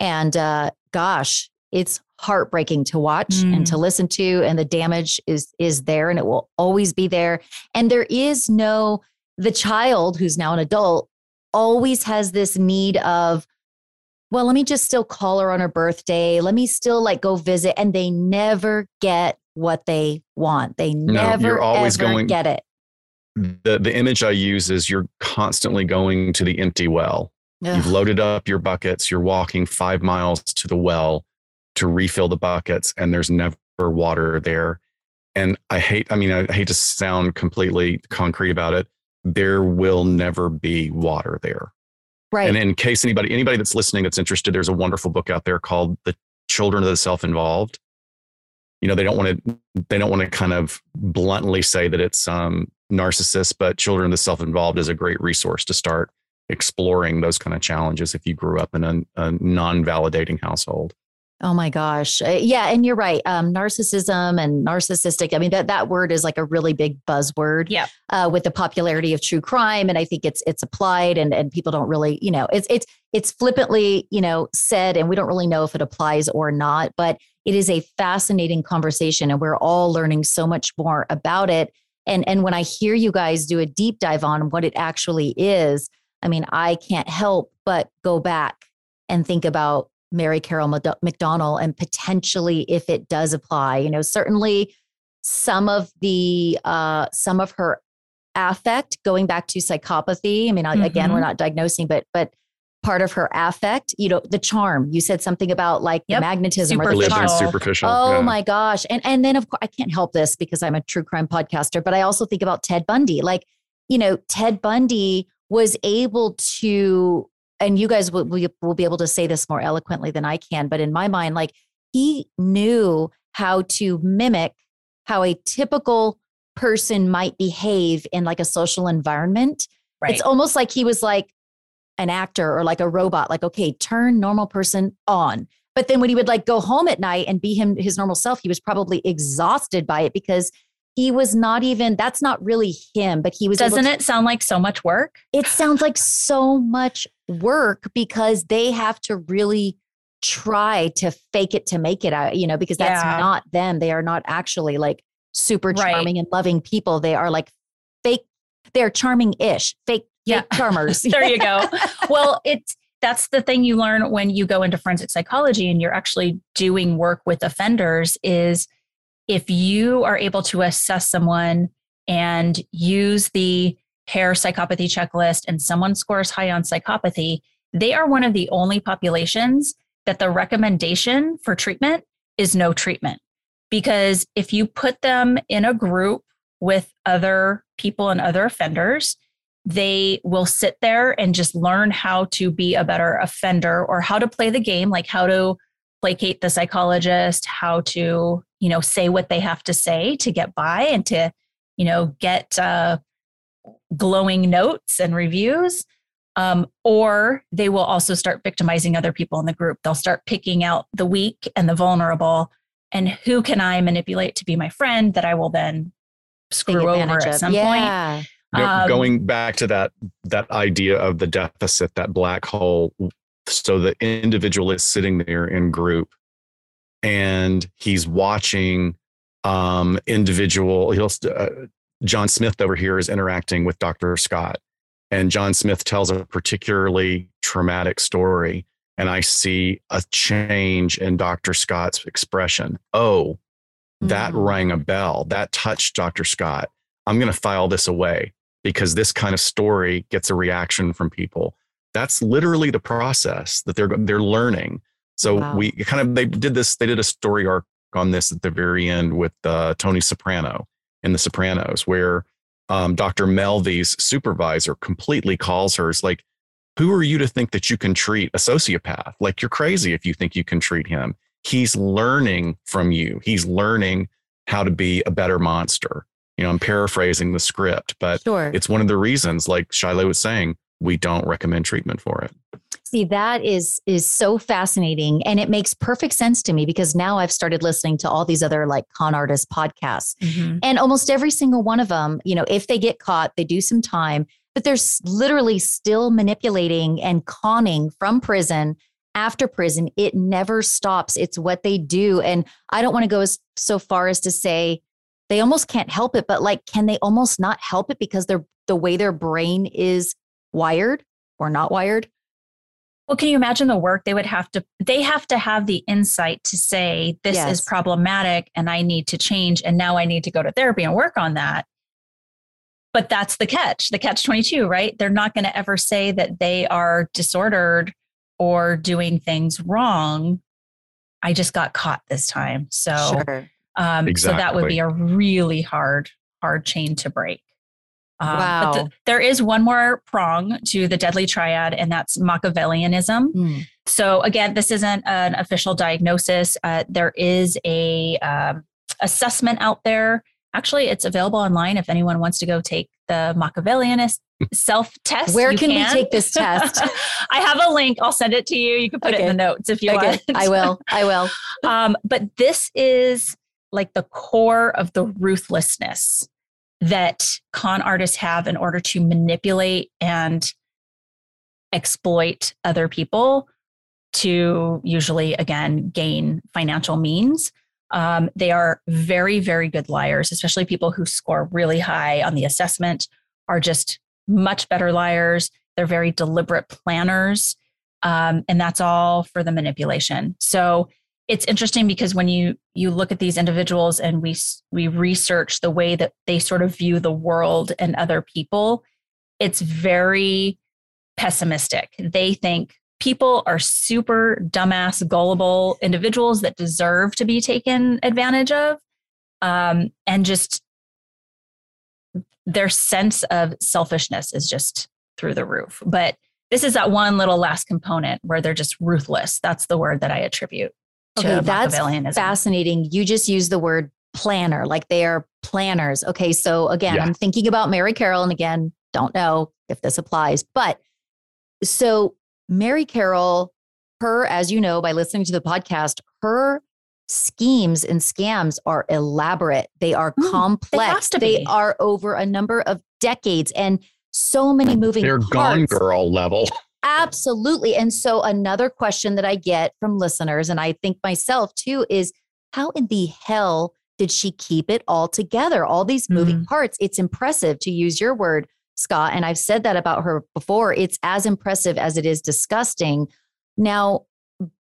Speaker 3: And uh, gosh, it's heartbreaking to watch mm. and to mm. listen to and the damage is is there and it will always be there and there is no the child who's now an adult always has this need of well, let me just still call her on her birthday. Let me still like go visit. And they never get what they want. They never
Speaker 5: you're always going-
Speaker 3: get it.
Speaker 5: The the image I use is you're constantly going to the empty well. You've loaded up your buckets. You're walking five miles to the well to refill the buckets, and there's never water there. And I hate, I mean, I hate to sound completely concrete about it. There will never be water there.
Speaker 3: right.
Speaker 5: And in case anybody, anybody that's listening that's interested, there's a wonderful book out there called The Children of the Self-Involved. You know, they don't want to, they don't want to kind of bluntly say that it's um, narcissist, but Children of the Self-Involved is a great resource to start exploring those kind of challenges if you grew up in a, a non-validating household.
Speaker 3: Oh my gosh. Uh, Yeah, and you're right. Um, narcissism and narcissistic. I mean, that that word is like a really big buzzword.
Speaker 4: Yep.
Speaker 3: Uh, with the popularity of true crime, and I think it's it's applied, and and people don't really, you know, it's it's it's flippantly, you know, said, and we don't really know if it applies or not. But it is a fascinating conversation, and we're all learning so much more about it. And and when I hear you guys do a deep dive on what it actually is, I mean, I can't help but go back and think about Mary Carroll McDonald and potentially if it does apply. You know, certainly some of the uh, some of her affect going back to psychopathy. I mean, I again, we're
Speaker 4: Mhm.
Speaker 3: not diagnosing, but but part of her affect, you know, the charm. You said something about like the magnetism or the charm.
Speaker 4: Superficial.
Speaker 5: superficial.
Speaker 3: Oh
Speaker 5: yeah.
Speaker 3: my gosh. And and then of course I can't help this because I'm a true crime podcaster, but I also think about Ted Bundy. Like, you know, Ted Bundy was able to and you guys will, will will be able to say this more eloquently than I can, but in my mind like he knew how to mimic how a typical person might behave in like a social environment.
Speaker 4: Right.
Speaker 3: It's almost like he was like an actor or like a robot, like, okay, turn normal person on. But then when he would like go home at night and be him his normal self, he was probably exhausted by it because he was not even that's not really him, but he was
Speaker 4: Doesn't
Speaker 3: to-
Speaker 4: it sound like so much work?
Speaker 3: it sounds like so much work because they have to really try to fake it to make it out, you know, because that's
Speaker 4: Yeah.
Speaker 3: not them. They are not actually like super
Speaker 4: Right.
Speaker 3: charming and loving people. They are like fake, they're charming ish, fake,
Speaker 4: Yeah.
Speaker 3: charmers.
Speaker 4: there you go. Well, it's that's the thing you learn when you go into forensic psychology and you're actually doing work with offenders is if you are able to assess someone and use the Hare psychopathy checklist and someone scores high on psychopathy, they are one of the only populations that the recommendation for treatment is no treatment. Because if you put them in a group with other people and other offenders, they will sit there and just learn how to be a better offender or how to play the game, like how to placate the psychologist, how to, you know, say what they have to say to get by and to, you know, get uh, glowing notes and reviews. Um, or they will also start victimizing other people in the group. They'll start picking out the weak and the vulnerable and who can I manipulate to be my friend that I will then screw over at some point. Um,
Speaker 5: going back to that that idea of the deficit that black hole so the individual is sitting there in group and he's watching um individual he'll uh, john smith over here is interacting with dr scott and john smith tells a particularly traumatic story and i see a change in dr scott's expression. Oh that
Speaker 3: Mm.
Speaker 5: rang a bell. That touched dr scott. I'm going to file this away because this kind of story gets a reaction from people. That's literally the process that they're they're learning. So
Speaker 3: Wow.
Speaker 5: we kind of they did this. They did a story arc on this at the very end with uh, Tony Soprano in The Sopranos, where um, Dr. Melfi's supervisor completely calls her. It's like, who are you to think that you can treat a sociopath? Like you're crazy if you think you can treat him. He's learning from you. He's learning how to be a better monster. You know, I'm paraphrasing the script, but
Speaker 3: Sure.
Speaker 5: it's one of the reasons, like Shiloh was saying, we don't recommend treatment for it.
Speaker 3: See, that is is so fascinating and it makes perfect sense to me because now I've started listening to all these other like con artist podcasts.
Speaker 4: Mhm.
Speaker 3: And almost every single one of them, you know, if they get caught, they do some time, but they're literally still manipulating and conning from prison after prison. It never stops. It's what they do. And I don't want to go as, so far as to say they almost can't help it, but like, can they almost not help it because they're the way their brain is wired or not wired?
Speaker 4: Well, can you imagine the work they would have to they have to have the insight to say this
Speaker 3: Yes.
Speaker 4: is problematic and I need to change and now I need to go to therapy and work on that. But that's the catch, the catch 22, right? They're not going to ever say that they are disordered or doing things wrong. I just got caught this time. So
Speaker 3: Sure.
Speaker 4: Um, so that would be a really hard, hard chain to break. Um, But
Speaker 3: Wow.
Speaker 4: th- there is one more prong to the deadly triad, and that's Machiavellianism.
Speaker 3: Mm.
Speaker 4: So again, this isn't an official diagnosis. Uh, there is a um, assessment out there. Actually, it's available online if anyone wants to go take the Machiavellianist self test.
Speaker 3: Where
Speaker 4: you
Speaker 3: can we take this test?
Speaker 4: I have a link. I'll send it to you. You can put it in the notes if you
Speaker 3: Okay,
Speaker 4: want.
Speaker 3: I will. I will.
Speaker 4: Um, but this is like the core of the ruthlessness that con artists have in order to manipulate and exploit other people to usually, again, gain financial means. Um, they are very, very good liars, especially people who score really high on the assessment are just much better liars. They're very deliberate planners. Um, and that's all for the manipulation. So it's interesting because when you you look at these individuals and we we research the way that they sort of view the world and other people, it's very pessimistic. They think people are super dumbass, gullible individuals that deserve to be taken advantage of, um, and just their sense of selfishness is just through the roof. But this is that one little last component where they're just ruthless. That's the word that I attribute
Speaker 3: Okay, that's fascinating. You just used the word planner, like they are planners. Okay, so again,
Speaker 5: Yeah.
Speaker 3: I'm thinking about Mary Carroll, and again, don't know if this applies, but so Mary Carroll, her, as you know by listening to the podcast, her schemes and scams are elaborate. They are
Speaker 4: Mm,
Speaker 3: complex.
Speaker 4: to
Speaker 3: They are over a number of decades and so many moving
Speaker 5: They're gone girl level.
Speaker 3: Absolutely. And so another question that I get from listeners, and I think myself too, is how in the hell did she keep it all together? All these moving mm-hmm. parts. It's impressive to use your word, Scott. And I've said that about her before. It's as impressive as it is disgusting. Now,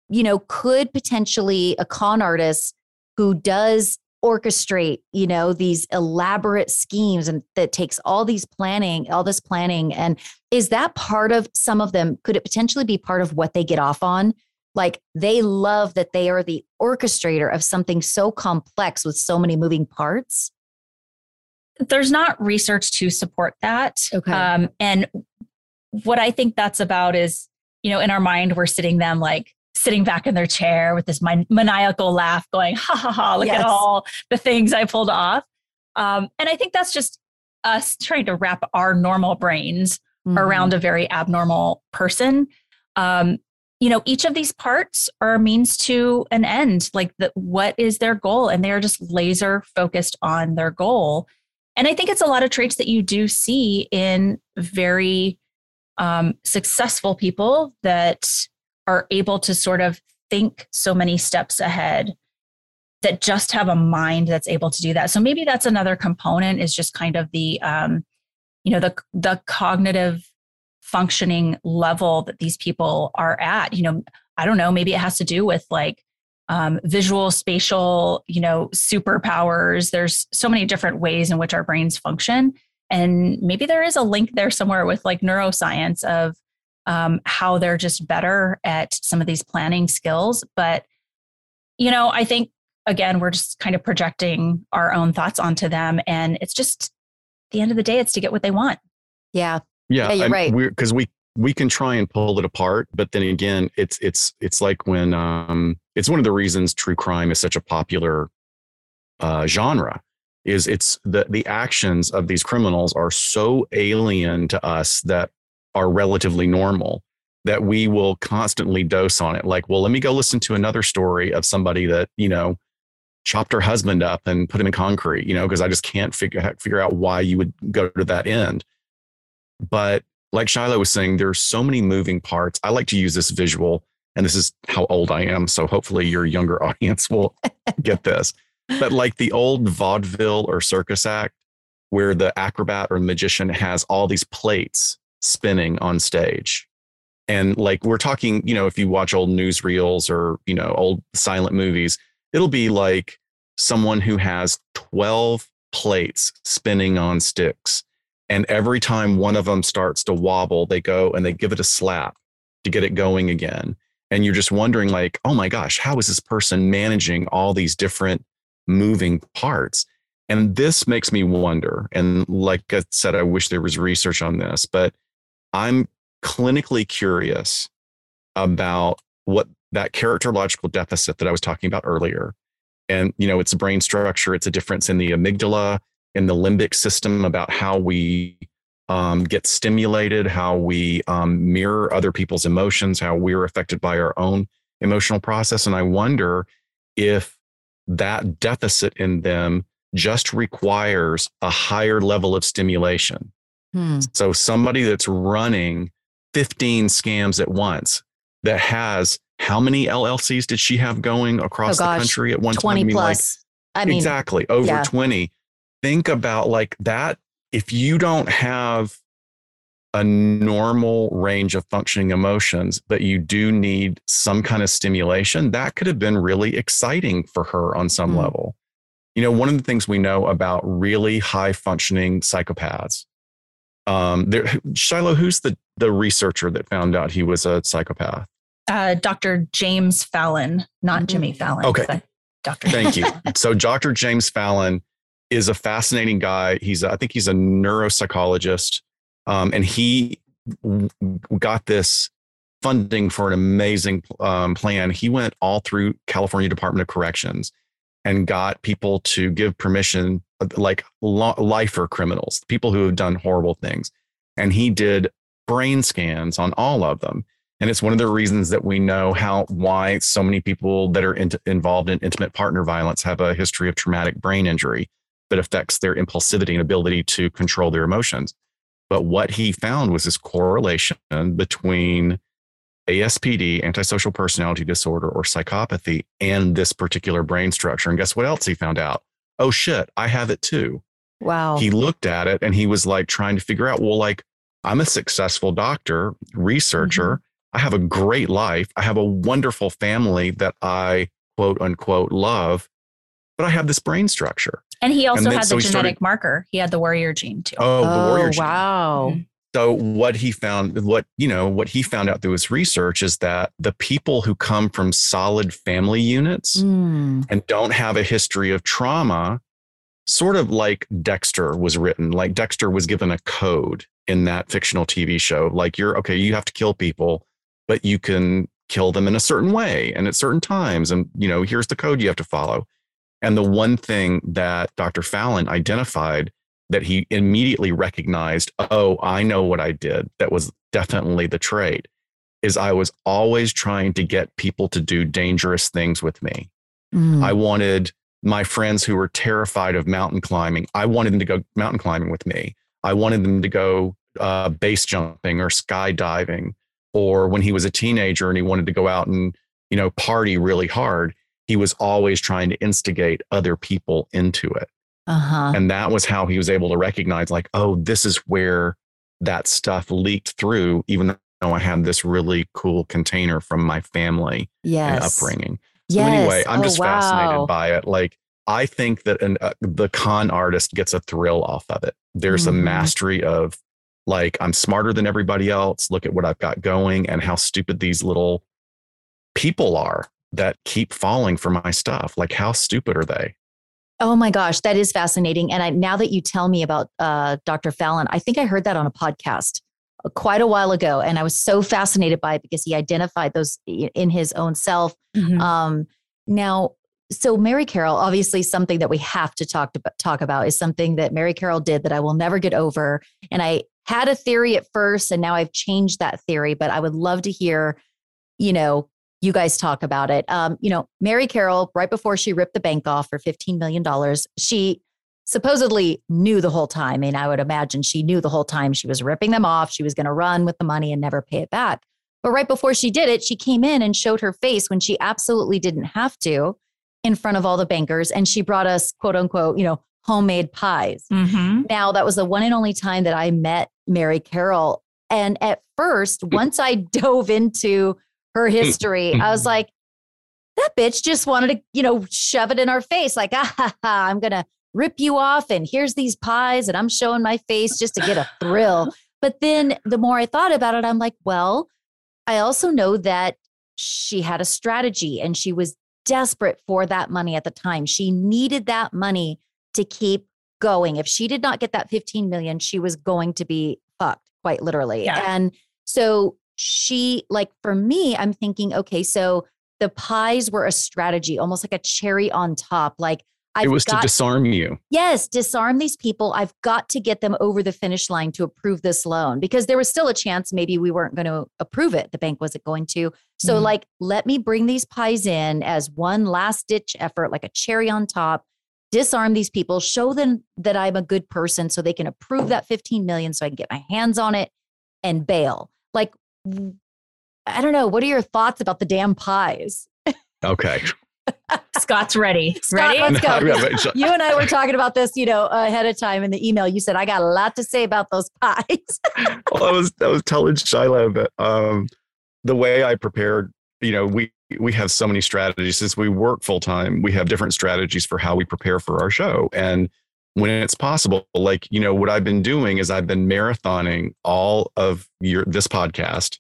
Speaker 3: you know, could potentially a con artist who does orchestrate, you know, these elaborate schemes and that takes all these planning, all this planning and is that part of some of them could it potentially be part of what they get off on like they love that they are the orchestrator of something so complex with so many moving parts
Speaker 4: There's not research to support that.
Speaker 3: Okay.
Speaker 4: Um, and what I think that's about is, you know, in our mind, we're sitting them like sitting back in their chair with this man- maniacal laugh going, ha ha ha, look
Speaker 3: Yes.
Speaker 4: at all the things I pulled off. Um, and I think that's just us trying to wrap our normal brains
Speaker 3: Mm-hmm.
Speaker 4: around a very abnormal person. Um, you know, each of these parts are a means to an end. Like, the, what is their goal? And they are just laser focused on their goal. And I think it's a lot of traits that you do see in very um, successful people that are able to sort of think so many steps ahead that just have a mind that's able to do that. So maybe that's another component is just kind of the um, you know the the cognitive functioning level that these people are at. You know, I don't know, maybe it has to do with like um, visual, spatial, you know, superpowers. There's so many different ways in which our brains function, and maybe there is a link there somewhere with like neuroscience of um, how they're just better at some of these planning skills. But you know, I think again, we're just kind of projecting our own thoughts onto them, and it's just the end of the day, it's to get what they want.
Speaker 3: yeah
Speaker 5: Yeah,
Speaker 3: Yeah, you're
Speaker 5: and
Speaker 3: right.
Speaker 5: Because we we can try and pull it apart, but then again, it's it's it's like when um it's one of the reasons true crime is such a popular uh, genre is it's the the actions of these criminals are so alien to us that are relatively normal that we will constantly dose on it. Like, well, let me go listen to another story of somebody that you know chopped her husband up and put him in concrete, you know, because I just can't figure figure out why you would go to that end. But like Shiloh was saying, there's so many moving parts. I like to use this visual, and this is how old I am. So hopefully your younger audience will get this. But like the old vaudeville or circus act, where the acrobat or magician has all these plates spinning on stage. And like we're talking, you know, if you watch old newsreels or, you know, old silent movies, it'll be like someone who has 12 plates spinning on sticks. And every time one of them starts to wobble, they go and they give it a slap to get it going again. And you're just wondering, like, oh my gosh, how is this person managing all these different moving parts? And this makes me wonder. And like I said, I wish there was research on this, but I'm clinically curious about what that characterological deficit that I was talking about earlier. And, you know, it's a brain structure, it's a difference in the amygdala, in the limbic system about how we um, get stimulated, how we um, mirror other people's emotions, how we're affected by our own emotional process. And I wonder if that deficit in them just requires a higher level of stimulation. Hmm. So somebody that's running 15 scams at once that has how many LLCs did she have going across oh gosh, the country at one
Speaker 3: 20
Speaker 5: time?
Speaker 3: 20 plus. Like, I mean,
Speaker 5: exactly over yeah. 20. Think about like that. If you don't have a normal range of functioning emotions, but you do need some kind of stimulation, that could have been really exciting for her on some mm. level. You know, one of the things we know about really high functioning psychopaths um, there, Shiloh, who's the the researcher that found out he was a psychopath?
Speaker 4: Uh, Dr. James Fallon, not mm-hmm. Jimmy Fallon.
Speaker 5: Okay, Doctor. Thank you. so, Dr. James Fallon is a fascinating guy. He's, a, I think, he's a neuropsychologist, um, and he w- got this funding for an amazing um, plan. He went all through California Department of Corrections and got people to give permission like lifer criminals, people who have done horrible things. And he did brain scans on all of them. And it's one of the reasons that we know how why so many people that are in, involved in intimate partner violence have a history of traumatic brain injury that affects their impulsivity and ability to control their emotions. But what he found was this correlation between ASPD, antisocial personality disorder, or psychopathy, and this particular brain structure. And guess what else he found out? oh shit, I have it too.
Speaker 3: Wow.
Speaker 5: He looked at it and he was like trying to figure out, well, like, I'm a successful doctor, researcher. Mm-hmm. I have a great life. I have a wonderful family that I quote unquote love, but I have this brain structure.
Speaker 4: And he also and then, had the so genetic started, marker. He had the warrior gene too.
Speaker 5: Oh, the warrior
Speaker 3: oh,
Speaker 5: gene.
Speaker 3: Wow.
Speaker 5: So what he found, what you know, what he found out through his research is that the people who come from solid family units mm. and don't have a history of trauma, sort of like Dexter was written, like Dexter was given a code in that fictional TV show. Like you're okay, you have to kill people, but you can kill them in a certain way and at certain times. And you know, here's the code you have to follow. And the one thing that Dr. Fallon identified that he immediately recognized, oh, I know what I did. That was definitely the trait. Is I was always trying to get people to do dangerous things with me. Mm. I wanted my friends who were terrified of mountain climbing, I wanted them to go mountain climbing with me. I wanted them to go uh, base jumping or skydiving. Or when he was a teenager and he wanted to go out and, you know, party really hard, he was always trying to instigate other people into it. Uh-huh. And that was how he was able to recognize, like, oh, this is where that stuff leaked through, even though I had this really cool container from my family yes. and upbringing. So yes. anyway, I'm oh, just wow. fascinated by it. Like, I think that an, uh, the con artist gets a thrill off of it. There's mm-hmm. a mastery of like, I'm smarter than everybody else. Look at what I've got going and how stupid these little people are that keep falling for my stuff. Like, how stupid are they?
Speaker 3: Oh my gosh, that is fascinating. And I, now that you tell me about uh, Dr. Fallon, I think I heard that on a podcast uh, quite a while ago, and I was so fascinated by it because he identified those in his own self. Mm-hmm. Um, now, so Mary Carroll, obviously, something that we have to talk to, talk about is something that Mary Carroll did that I will never get over. And I had a theory at first, and now I've changed that theory. But I would love to hear, you know, you guys talk about it. Um, you know, Mary Carroll, right before she ripped the bank off for $15 million, she supposedly knew the whole time. And I would imagine she knew the whole time she was ripping them off. She was going to run with the money and never pay it back. But right before she did it, she came in and showed her face when she absolutely didn't have to in front of all the bankers. And she brought us, quote unquote, you know, homemade pies. Mm-hmm. Now, that was the one and only time that I met Mary Carroll And at first, once I dove into her history, I was like, that bitch just wanted to, you know, shove it in our face. Like, ah, ha, ha, I'm going to rip you off. And here's these pies. And I'm showing my face just to get a thrill. But then the more I thought about it, I'm like, well, I also know that she had a strategy and she was desperate for that money at the time. She needed that money to keep going. If she did not get that 15 million, she was going to be fucked quite literally.
Speaker 4: Yeah.
Speaker 3: And so she like for me, I'm thinking, okay, so the pies were a strategy, almost like a cherry on top. Like I've
Speaker 5: it was
Speaker 3: got,
Speaker 5: to disarm you.
Speaker 3: Yes, disarm these people. I've got to get them over the finish line to approve this loan because there was still a chance maybe we weren't going to approve it. The bank wasn't going to. So,
Speaker 4: Mhm.
Speaker 3: like, let me bring these pies in as one last ditch effort, like a cherry on top. Disarm these people, show them that I'm a good person so they can approve that 15 million so I can get my hands on it and bail. Like, I don't know. What are your thoughts about the damn pies?
Speaker 5: Okay.
Speaker 4: Scott's ready.
Speaker 3: Scott,
Speaker 4: ready?
Speaker 3: let's go.
Speaker 5: Yeah,
Speaker 3: You and I were talking about this, you know, ahead of time in the email. You said I got a lot to say about those pies.
Speaker 5: well, I was I was telling Shiloh that um, the way I prepared, you know, we we have so many strategies since we work full time. We have different strategies for how we prepare for our show, and when it's possible, like you know, what I've been doing is I've been marathoning all of your this podcast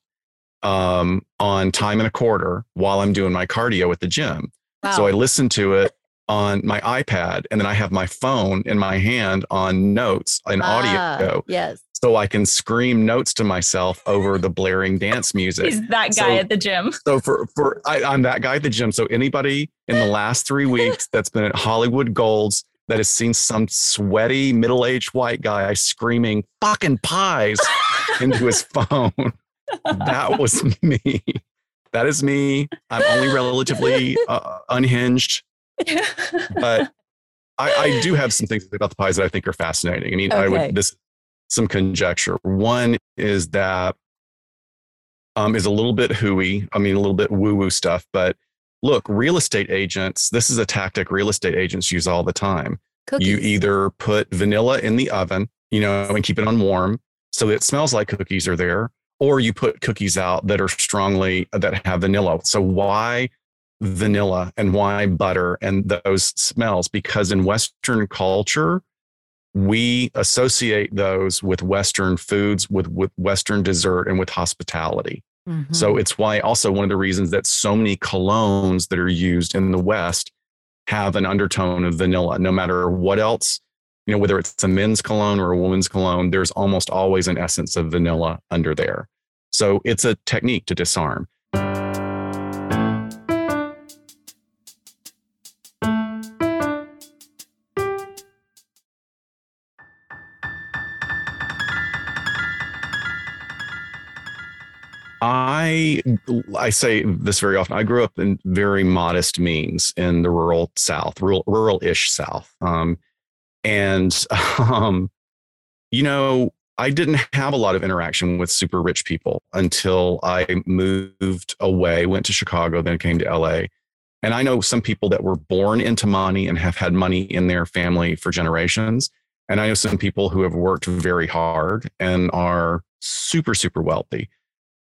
Speaker 5: um, on time and a quarter while I'm doing my cardio at the gym. So I listen to it on my iPad, and then I have my phone in my hand on notes and
Speaker 3: Ah,
Speaker 5: audio
Speaker 3: Yes.
Speaker 5: so I can scream notes to myself over the blaring dance music.
Speaker 4: He's that guy
Speaker 5: So-
Speaker 4: at the gym.
Speaker 5: So for for I, I'm that guy at the gym. So anybody in the last three weeks that's been at Hollywood Golds that has seen some sweaty middle-aged white guy screaming "fucking pies" into his phone, that was me. That is me. I'm only relatively uh, unhinged, but I, I do have some things about the pies that I think are fascinating. I mean, I would this some conjecture. One is that um, is a little bit hooey. I mean, a little bit woo woo stuff. But look, real estate agents. This is a tactic real estate agents use all the time.
Speaker 3: Cookies.
Speaker 5: You either put vanilla in the oven, you know, and keep it on warm so it smells like cookies are there, or you put cookies out that are strongly that have vanilla. So why vanilla and why butter and those smells? Because in Western culture, we associate those with Western foods, with with Western dessert, and with hospitality.
Speaker 3: Mhm.
Speaker 5: So it's why also one of the reasons that so many colognes that are used in the West have an undertone of vanilla, no matter what else, you know, whether it's a men's cologne or a woman's cologne, there's almost always an essence of vanilla under there. So it's a technique to disarm. I I say this very often. I grew up in very modest means in the rural South, rural rural-ish South, um, and um, you know, I didn't have a lot of interaction with super rich people until I moved away, went to Chicago, then came to LA. And I know some people that were born into money and have had money in their family for generations. And I know some people who have worked very hard and are super, super wealthy.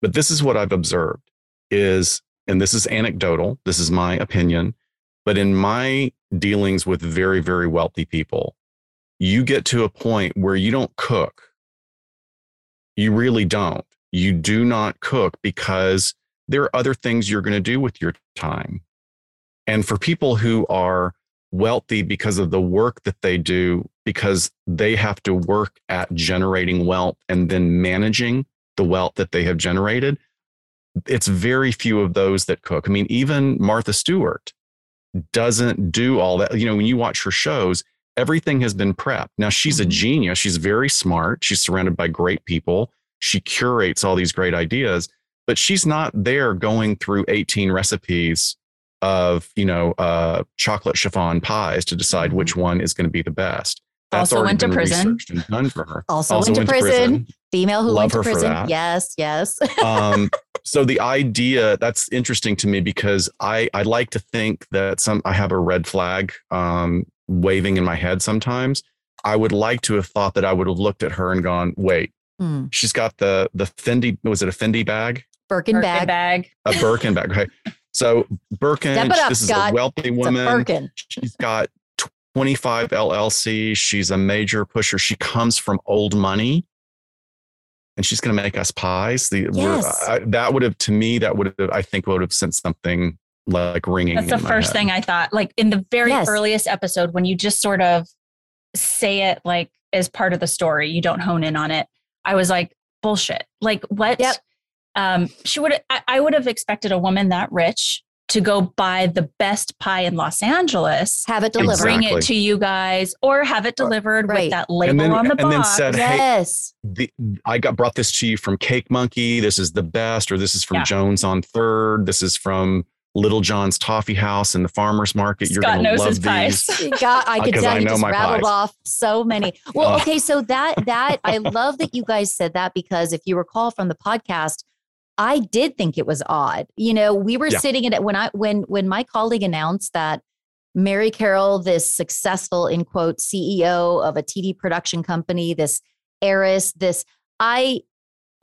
Speaker 5: But this is what I've observed is, and this is anecdotal, this is my opinion, but in my dealings with very, very wealthy people, you get to a point where you don't cook. You really don't. You do not cook because there are other things you're going to do with your time. And for people who are wealthy because of the work that they do, because they have to work at generating wealth and then managing the wealth that they have generated, it's very few of those that cook. I mean, even Martha Stewart doesn't do all that. You know, when you watch her shows, everything has been prepped. Now she's a
Speaker 3: Mhm.
Speaker 5: genius. She's very smart. She's surrounded by great people. She curates all these great ideas, but she's not there going through 18 recipes of, you know, uh, chocolate chiffon pies to decide
Speaker 3: Mhm.
Speaker 5: which one is going to be the best. That's
Speaker 4: Also went to prison.
Speaker 5: done for her.
Speaker 3: Also went to prison. Female who
Speaker 5: Love
Speaker 3: went to
Speaker 5: her for
Speaker 3: prison.
Speaker 5: that.
Speaker 3: Yes, yes.
Speaker 5: um, so the idea that's interesting to me because I I like to think that some I have a red flag um, waving in my head sometimes. I would like to have thought that I would have looked at her and gone, wait,
Speaker 3: Hmm.
Speaker 5: She's got the the Fendi. Was it a Fendi bag?
Speaker 3: Birkin,
Speaker 4: Birkin
Speaker 3: bag.
Speaker 4: bag.
Speaker 5: A Birkin bag. Okay. So Birkin.
Speaker 3: Up,
Speaker 5: this is
Speaker 3: Scott.
Speaker 5: a wealthy
Speaker 3: It's a
Speaker 5: woman.
Speaker 3: Birkin.
Speaker 5: She's got 25 LLC. She's a major pusher. She comes from old money. And she's going to make us pies. The we're-
Speaker 3: Yes.
Speaker 5: I, that would have to me that would have I think would have sent something like ringing.
Speaker 4: That's the first
Speaker 5: head.
Speaker 4: thing I thought. Like in the very
Speaker 3: Yes.
Speaker 4: earliest episode, when you just sort of say it like as part of the story, you don't hone in on it. I was like, bullshit. Like what?
Speaker 3: Yep.
Speaker 4: Um, she would. I, I would have expected a woman that rich to go buy the best pie in Los Angeles,
Speaker 3: Have it
Speaker 5: Exactly.
Speaker 3: delivered.
Speaker 4: bring it to you guys, or have it delivered
Speaker 3: Right.
Speaker 4: with that label
Speaker 5: then,
Speaker 4: on the
Speaker 5: and then
Speaker 4: box.
Speaker 5: said, "Hey,
Speaker 3: Yes.
Speaker 5: the, I got brought this to you from Cake Monkey. This is the best, or this is from
Speaker 4: Yeah.
Speaker 5: Joan's on Third. This is from Littlejohn's Toffee House in the farmers market. You're going to
Speaker 4: knows
Speaker 5: love
Speaker 4: his
Speaker 5: these.
Speaker 3: You got, I could
Speaker 5: uh,
Speaker 3: tell
Speaker 5: I
Speaker 3: you
Speaker 5: know
Speaker 3: just
Speaker 5: my
Speaker 3: rattled
Speaker 5: pies.
Speaker 3: off so many. Well,
Speaker 5: Oh.
Speaker 3: okay, so that that I love that you guys said that because if you recall from the podcast, I did think it was odd. You know, we were
Speaker 5: Yeah.
Speaker 3: sitting at it when I when when my colleague announced that Mary Carroll, this successful in quote CEO of a TV production company, this heiress, this I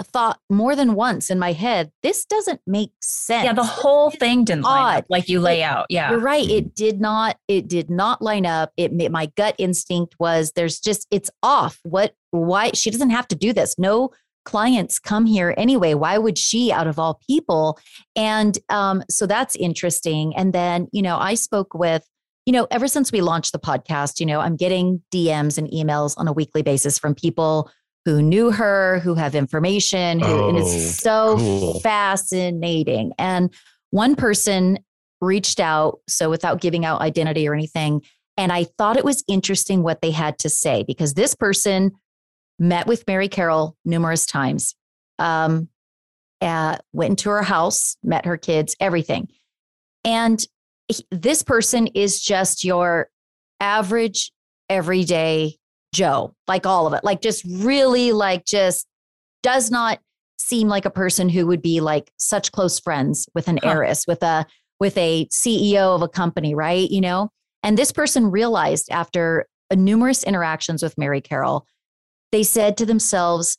Speaker 3: thought more than once in my head, this doesn't make sense.
Speaker 4: yeah, the whole thing didn't line
Speaker 3: Odd.
Speaker 4: up like you lay out. Yeah.
Speaker 3: You're right. It mm-hmm. did not. It did not line up. It ma- my gut instinct was there's just it's off. What? Why she doesn't have to do this? No clients come here anyway. Why would she, out of all people? And um, so that's interesting. And then you know, I spoke with you know ever since we launched the podcast. You know, I'm getting DMs and emails on a weekly basis from people who knew her, who have information, who and
Speaker 5: Oh,
Speaker 3: it's so
Speaker 5: cool.
Speaker 3: fascinating. And one person reached out, so without giving out identity or anything. And I thought it was interesting what they had to say because this person met with Mary Carroll numerous times, um, uh, went into her house, met her kids, everything. And he- this person is just your average, everyday Joe, like all of it, like just really like just does not seem like a person who would be like such close friends with an
Speaker 4: Huh.
Speaker 3: heiress, with a with a CEO of a company, right? You know, and this person realized after numerous interactions with Mary Carroll, they said to themselves,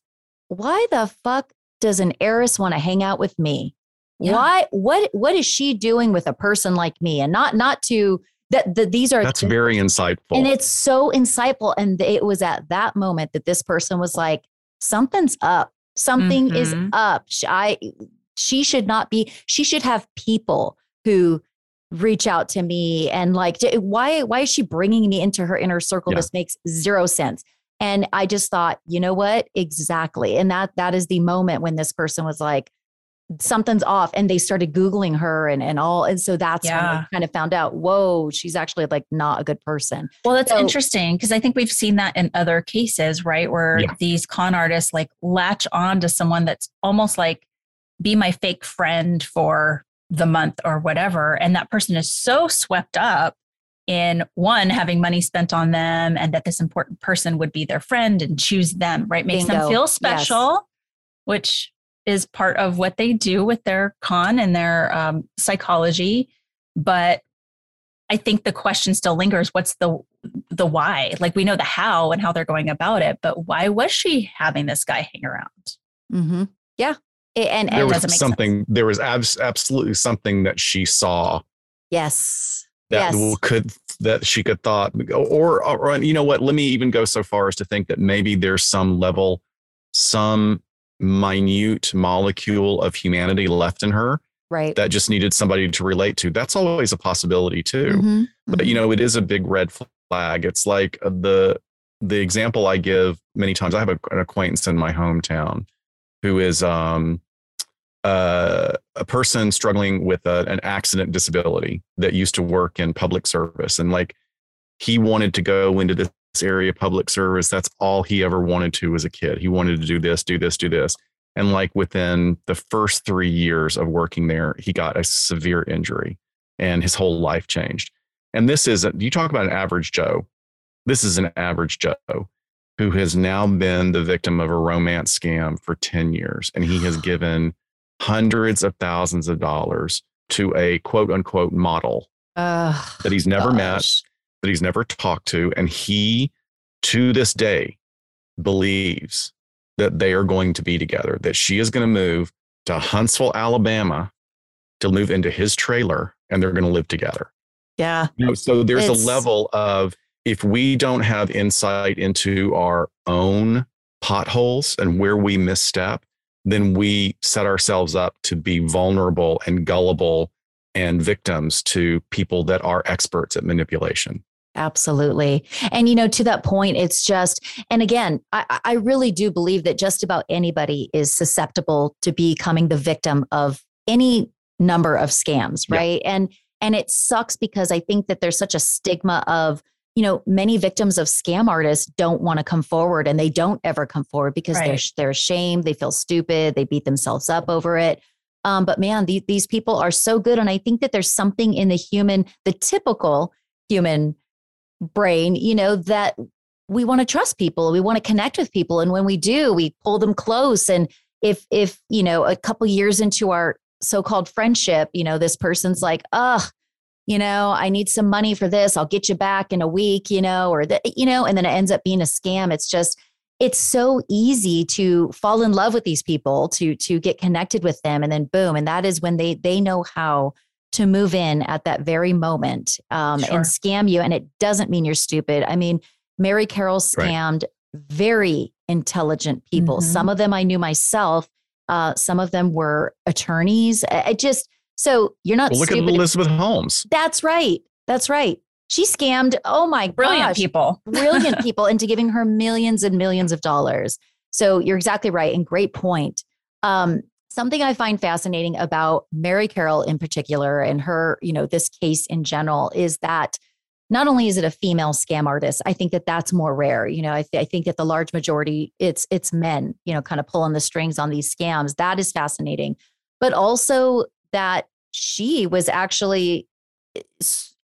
Speaker 3: "Why the fuck does an heiress want to hang out with me?
Speaker 4: Yeah.
Speaker 3: Why? What? What is she doing with a person like me? And not not to that. that these are
Speaker 5: That's very insightful.
Speaker 3: and it's so insightful. And it was at that moment that this person was like, something's up. Something is
Speaker 4: Mhm.
Speaker 3: up. I, she should not be, she should have people who reach out to me and like, why, why is she bringing me into her inner circle?
Speaker 5: Yeah.
Speaker 3: This makes zero sense. And I just thought, you know what? Exactly. And that, that is the moment when this person was like, something's off and they started googling her and, and all and so that's when
Speaker 4: Yeah.
Speaker 3: I kind of found out whoa she's actually like not a good person
Speaker 4: Well, that's
Speaker 3: So-
Speaker 4: interesting because I think we've seen that in other cases, right? Where
Speaker 5: Yeah.
Speaker 4: these con artists like latch on to someone that's almost like be my fake friend for the month or whatever. And that person is so swept up in one, having money spent on them and that this important person would be their friend and choose them, right? Makes
Speaker 3: Bingo.
Speaker 4: them feel
Speaker 3: Yes.
Speaker 4: special, which is part of what they do with their con and their um, psychology. But I think the question still lingers what's the the why? Like we know the how and how they're going about it, but why was she having this guy hang around?
Speaker 3: Mm-hmm. Yeah. A- And,
Speaker 5: there was
Speaker 4: doesn't make
Speaker 5: something. There was abs- absolutely something that she saw
Speaker 3: yes.
Speaker 5: That
Speaker 3: yes.
Speaker 5: could that she could thought or, or you know what let me even go so far as to think that maybe there's some level some minute molecule of humanity left in her
Speaker 3: right.
Speaker 5: that just needed somebody to relate to that's always a possibility too
Speaker 3: Mhm,
Speaker 5: but you
Speaker 3: mhm.
Speaker 5: know it is a big red flag it's like uh, the the example i give many times i have a, an acquaintance in my hometown who is um uh, a person struggling with a, an accident disability that used to work in public service. And like he wanted to go into this area of public service. That's all he ever wanted to as a kid. He wanted to do this do this do this. And like within the first three years of working there he got a severe injury and his whole life changed. And this isn't you talk about an average joe. This is an average joe who has now been the victim of a romance scam for 10 years. And he has given hundreds of thousands of dollars to a quote unquote model
Speaker 3: Ugh,
Speaker 5: that he's never met that he's never talked to and he to this day believes that they are going to be together, that she is going to move to Huntsville, Alabama to move into his trailer and they're going to live together.
Speaker 3: Yeah.
Speaker 5: You know, so there's
Speaker 3: It's-
Speaker 5: a level of if we don't have insight into our own potholes and where we misstep, then we set ourselves up to be vulnerable and gullible and victims to people that are experts at manipulation.
Speaker 3: Absolutely. And, you know, to that point, it's just, and again, I, I really do believe that just about anybody is susceptible to becoming the victim of any number of scams,
Speaker 5: Yeah.
Speaker 3: right? And, and it sucks because I think that there's such a stigma of, you know, many victims of scam artists don't want to come forward and they don't ever come forward because they're, they're ashamed, they feel stupid, they beat themselves up over it. Um, but man, the, these people are so good. And I think that there's something in the human, the typical human brain, you know, that we want to trust people, we want to connect with people. And when we do, we pull them close. And if, if, you know, a couple years into our so called friendship, you know, this person's like, ugh, you know, I need some money for this. I'll get you back in a week, you know, or that, you know, and then it ends up being a scam. It's just, it's so easy to fall in love with these people, to to get connected with them, and then boom, and that is when they they know how to move in at that very moment um,
Speaker 4: Sure.
Speaker 3: and scam you. And it doesn't mean you're stupid. I mean, Mary Carroll
Speaker 5: Right.
Speaker 3: scammed very intelligent people.
Speaker 4: Mhm.
Speaker 3: Some of them I knew myself. Uh, some of them were attorneys. I, I just so you're not
Speaker 5: Well, look at. Elizabeth Holmes.
Speaker 3: That's right. That's right. She scammed. Oh my
Speaker 4: Brilliant
Speaker 3: gosh,
Speaker 4: people.
Speaker 3: brilliant people into giving her millions and millions of dollars. So you're exactly right and great point. Um, something I find fascinating about Mary Carroll in particular and her, you know, this case in general is that not only is it a female scam artist, I think that that's more rare. You know, I, th- I think that the large majority it's it's men, you know, kind of pulling the strings on these scams. That is fascinating, but also that she was actually eh,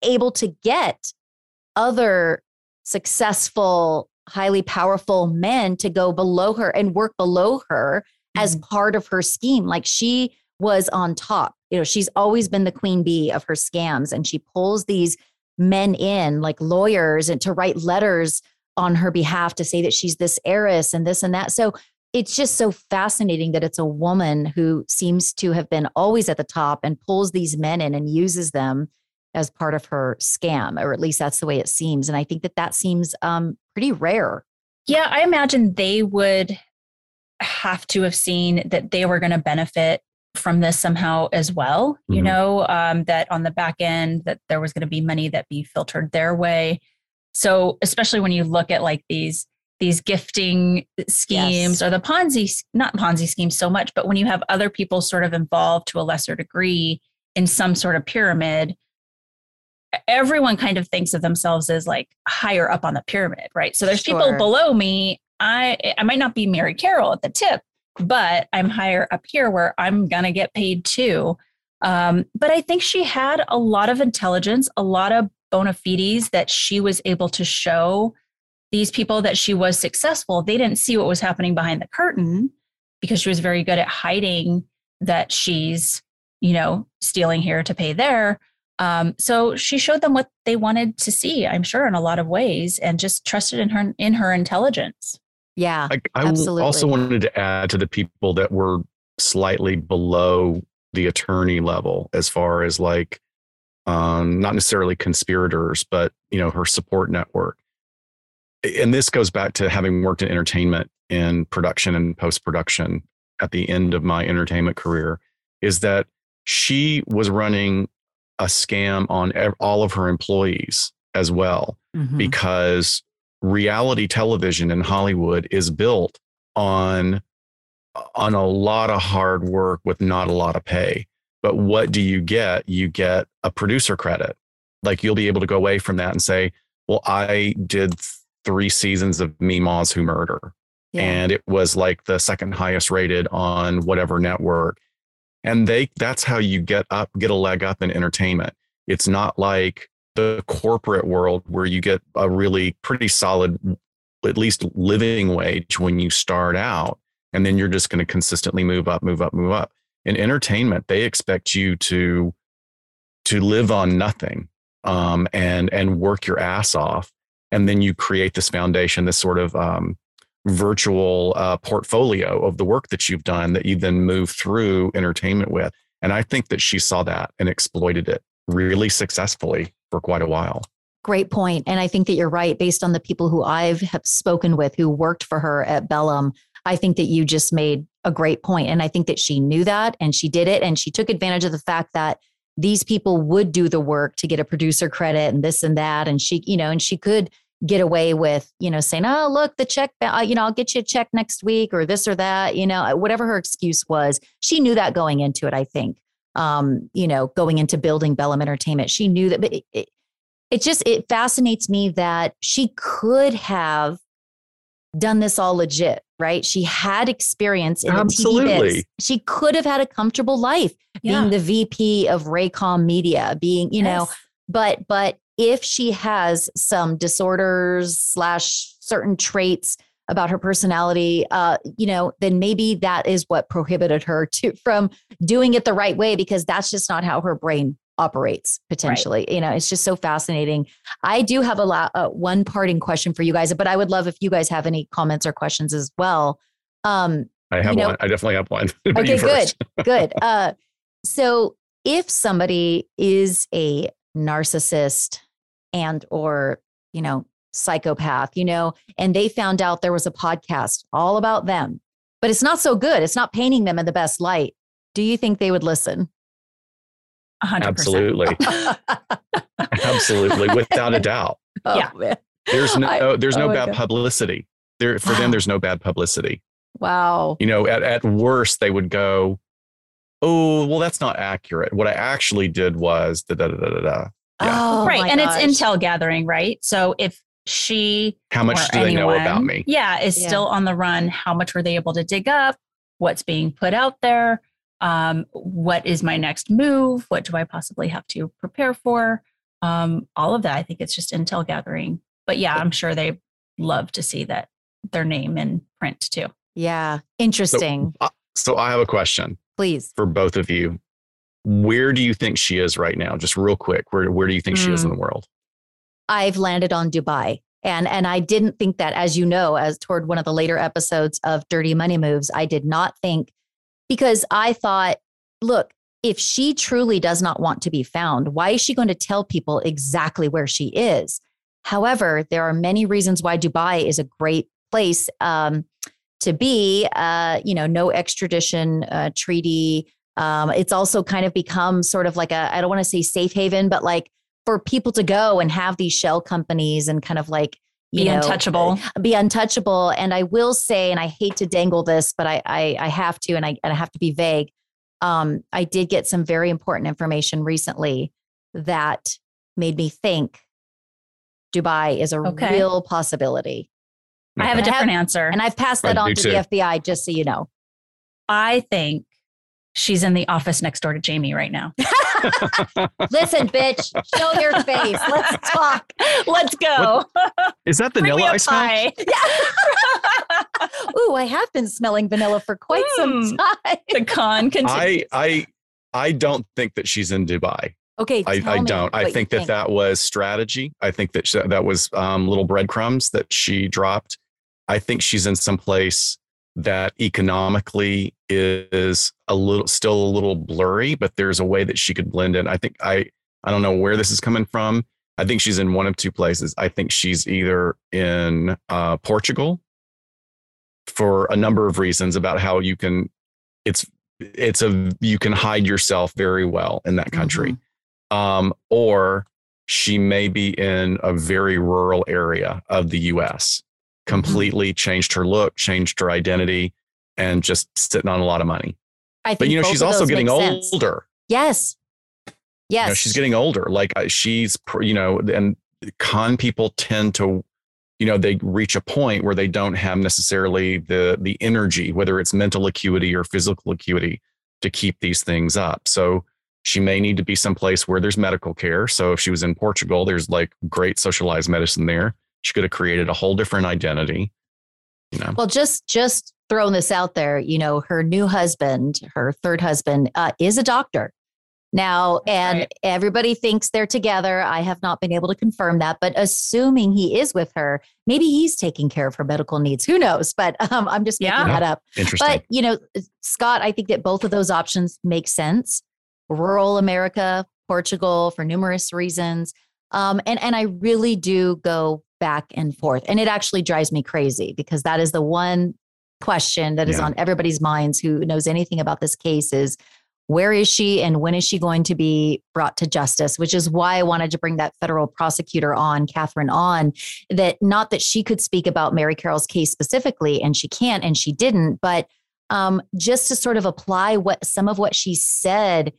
Speaker 3: able to get other successful, highly powerful men to go below her and work below her as part of her scheme. Like she was on top. You know, she's always been the queen bee of her scams, and she pulls these men in, like lawyers, and to write letters on her behalf to say that she's this heiress and this and that. So it's just so fascinating that it's a woman who seems to have been always at the top and pulls these men in and uses them as part of her scam, or at least that's the way it seems. And I think that that seems um, pretty rare.
Speaker 4: Yeah, I imagine they would have to have seen that they were going to benefit from this somehow as well. You
Speaker 5: Mhm.
Speaker 4: know, um, that on the back end, that there was going to be money that be filtered their way. So, especially when you look at like these these gifting schemes
Speaker 3: Yes.
Speaker 4: or the Ponzi, not Ponzi schemes so much, but when you have other people sort of involved to a lesser degree in some sort of pyramid, everyone kind of thinks of themselves as like higher up on the pyramid, right? So there's people below me. I I might not be Mary Carroll at the tip, but I'm higher up here where I'm gonna get paid too. Um, but I think she had a lot of intelligence, a lot of bona fides that she was able to show these people that she was successful. They didn't see what was happening behind the curtain because she was very good at hiding that she's, you know, stealing here to pay there. Um, so she showed them what they wanted to see, I'm sure, in a lot of ways, and just trusted in her in her intelligence.
Speaker 3: Yeah.
Speaker 5: I, also
Speaker 3: Absolutely.
Speaker 5: wanted to add to the people that were slightly below the attorney level as far as like um, not necessarily conspirators, but you know her support network. And this goes back to having worked in entertainment in production and post production at the end of my entertainment career, is that she was running a scam on all of her employees as well
Speaker 3: Mhm.
Speaker 5: because reality television in Hollywood is built on on a lot of hard work with not a lot of pay. But what do you get? You get a producer credit. Like you'll be able to go away from that and say, "Well, I did three seasons of Me Ma's Who Murder,
Speaker 3: Yeah.
Speaker 5: and it was like the second highest rated on whatever network." And they that's how you get up, get a leg up in entertainment. It's not like the corporate world where you get a really pretty solid at least living wage when you start out and then you're just going to consistently move up move up move up in entertainment they expect you to to live on nothing um, and and work your ass off and then you create this foundation this sort of um, virtual uh, portfolio of the work that you've done that you then move through entertainment with. And I think that she saw that and exploited it really successfully for quite a while.
Speaker 3: Great point. And I think that you're right. Based on the people who I've have spoken with who worked for her at Bellum, I think that you just made a great point. And I think that she knew that and she did it. And she took advantage of the fact that these people would do the work to get a producer credit and this and that. And she, you know, and she could get away with, you know, saying, oh, look, the check, uh, you know, I'll get you a check next week or this or that, you know, whatever her excuse was. She knew that going into it, I think. Um, you know, going into building Bellum Entertainment, she knew that, but it, it, it just, it fascinates me that she could have done this all legit, right? She had experience in
Speaker 5: Absolutely.
Speaker 3: the TV biz. She could have had a comfortable life
Speaker 4: Yeah.
Speaker 3: being the VP of Raycom Media, being, you know, but but if she has some disorders slash certain traits about her personality, uh, you know, then maybe that is what prohibited her to from doing it the right way because that's just not how her brain operates potentially. You know it's just so fascinating. I do have a lot uh, one parting question for you guys but i would love if you guys have any comments or questions as well. Um
Speaker 5: I have
Speaker 3: You know-
Speaker 5: one. I definitely have one.
Speaker 3: Okay good good. Uh so if somebody is a narcissist and or you know psychopath you know and they found out there was a podcast all about them but it's not so good it's not painting them in the best light do you think they would listen
Speaker 4: 100%.
Speaker 5: Absolutely. Absolutely. Without a doubt.
Speaker 3: Oh,
Speaker 4: Yeah.
Speaker 3: man.
Speaker 5: There's no
Speaker 3: I- oh,
Speaker 5: there's
Speaker 3: oh
Speaker 5: no
Speaker 3: my
Speaker 5: bad
Speaker 3: God.
Speaker 5: publicity. There for
Speaker 3: Wow.
Speaker 5: them, there's no bad publicity.
Speaker 3: wow
Speaker 5: You know, at, at worst, they would go, Oh, well, that's not accurate. What I actually did was da da da da da. da. Yeah.
Speaker 3: oh
Speaker 4: right. And
Speaker 3: gosh.
Speaker 4: it's intel gathering, right? So if she
Speaker 5: How much
Speaker 4: or
Speaker 5: do they know about me?
Speaker 4: Yeah, is
Speaker 3: Yeah.
Speaker 4: still on the run. How much were they able to dig up? What's being put out there? Um, what is my next move? What do I possibly have to prepare for? Um, all of that. I think it's just intel gathering. But yeah, I'm sure they love to see that their name in print too.
Speaker 3: yeah interesting
Speaker 5: So I have a question
Speaker 3: please
Speaker 5: for both of you. Where do you think she is right now? Just real quick. Where where do you think she is in the world?
Speaker 3: I've landed on Dubai. And and I didn't think that, as you know, as toward one of the later episodes of Dirty Money Moves, I did not think because I thought, look, if she truly does not want to be found, why is she going to tell people exactly where she is? However, there are many reasons why Dubai is a great place um, to be. Uh, you know, no extradition uh, treaty. Um, it's also kind of become sort of like a I don't want to say safe haven, but like for people to go and have these shell companies and kind of like
Speaker 4: Be
Speaker 3: know,
Speaker 4: untouchable.
Speaker 3: be untouchable. And I will say, and I hate to dangle this, but I I, I have to, and I and I have to be vague. Um, I did get some very important information recently that made me think Dubai is a
Speaker 4: Okay.
Speaker 3: real possibility.
Speaker 4: I have a
Speaker 3: And I have-
Speaker 4: different answer.
Speaker 3: And I've passed that
Speaker 5: I
Speaker 3: on to
Speaker 5: too.
Speaker 3: the FBI, just so you know.
Speaker 4: I think she's in the office next door to Jami right now.
Speaker 3: Listen, bitch, show your face. Let's talk.
Speaker 4: Let's go.
Speaker 5: Is that vanilla
Speaker 4: a
Speaker 5: ice pack?
Speaker 4: pie.
Speaker 3: Ooh, I have been smelling vanilla for quite some
Speaker 4: Mm.
Speaker 3: time.
Speaker 4: the con continues.
Speaker 5: I I I don't think that she's in Dubai.
Speaker 3: Okay,
Speaker 5: I, I don't. I
Speaker 3: what you
Speaker 5: think that that was strategy. I think that sh that was um, little breadcrumbs that she dropped. I think she's in some place that economically is a little still a little blurry, but there's a way that she could blend in. I think I I don't know where this is coming from. I think she's in one of two places. I think she's either in uh, Portugal for a number of reasons about how you can it's it's a you can hide yourself very well in that country um, or she may be in a very rural area of the US, completely changed her look, changed her identity, and just sitting on a lot of money.
Speaker 3: I think
Speaker 5: But you know, she's also getting older.
Speaker 3: Yes. Yes.
Speaker 5: You know, she's getting older. Like uh, she's, you know, and con people tend to, you know, they reach a point where they don't have necessarily the the energy, whether it's mental acuity or physical acuity, to keep these things up. So she may need to be someplace where there's medical care. So if she was in Portugal, there's like great socialized medicine there. She could have created a whole different identity. You know,
Speaker 3: Well, just just throwing this out there, you know, her new husband, her third husband, uh, is a doctor. now, and
Speaker 4: right.
Speaker 3: everybody thinks they're together. I have not been able to confirm that, but assuming he is with her, maybe he's taking care of her medical needs. Who knows? But um, I'm just making
Speaker 4: Yeah.
Speaker 3: that up.
Speaker 5: Interesting.
Speaker 3: But you know, Scott, I think that both of those options make sense. Rural America, Portugal, for numerous reasons, um, and and I really do go back and forth, and it actually drives me crazy because that is the one question that is
Speaker 5: Yeah.
Speaker 3: on everybody's minds who knows anything about this case is where is she and when is she going to be brought to justice? Which is why i wanted to bring that federal prosecutor on catherine on that not that she could speak about mary carroll's case specifically and she can't and she didn't but um, just to sort of apply what some of what she said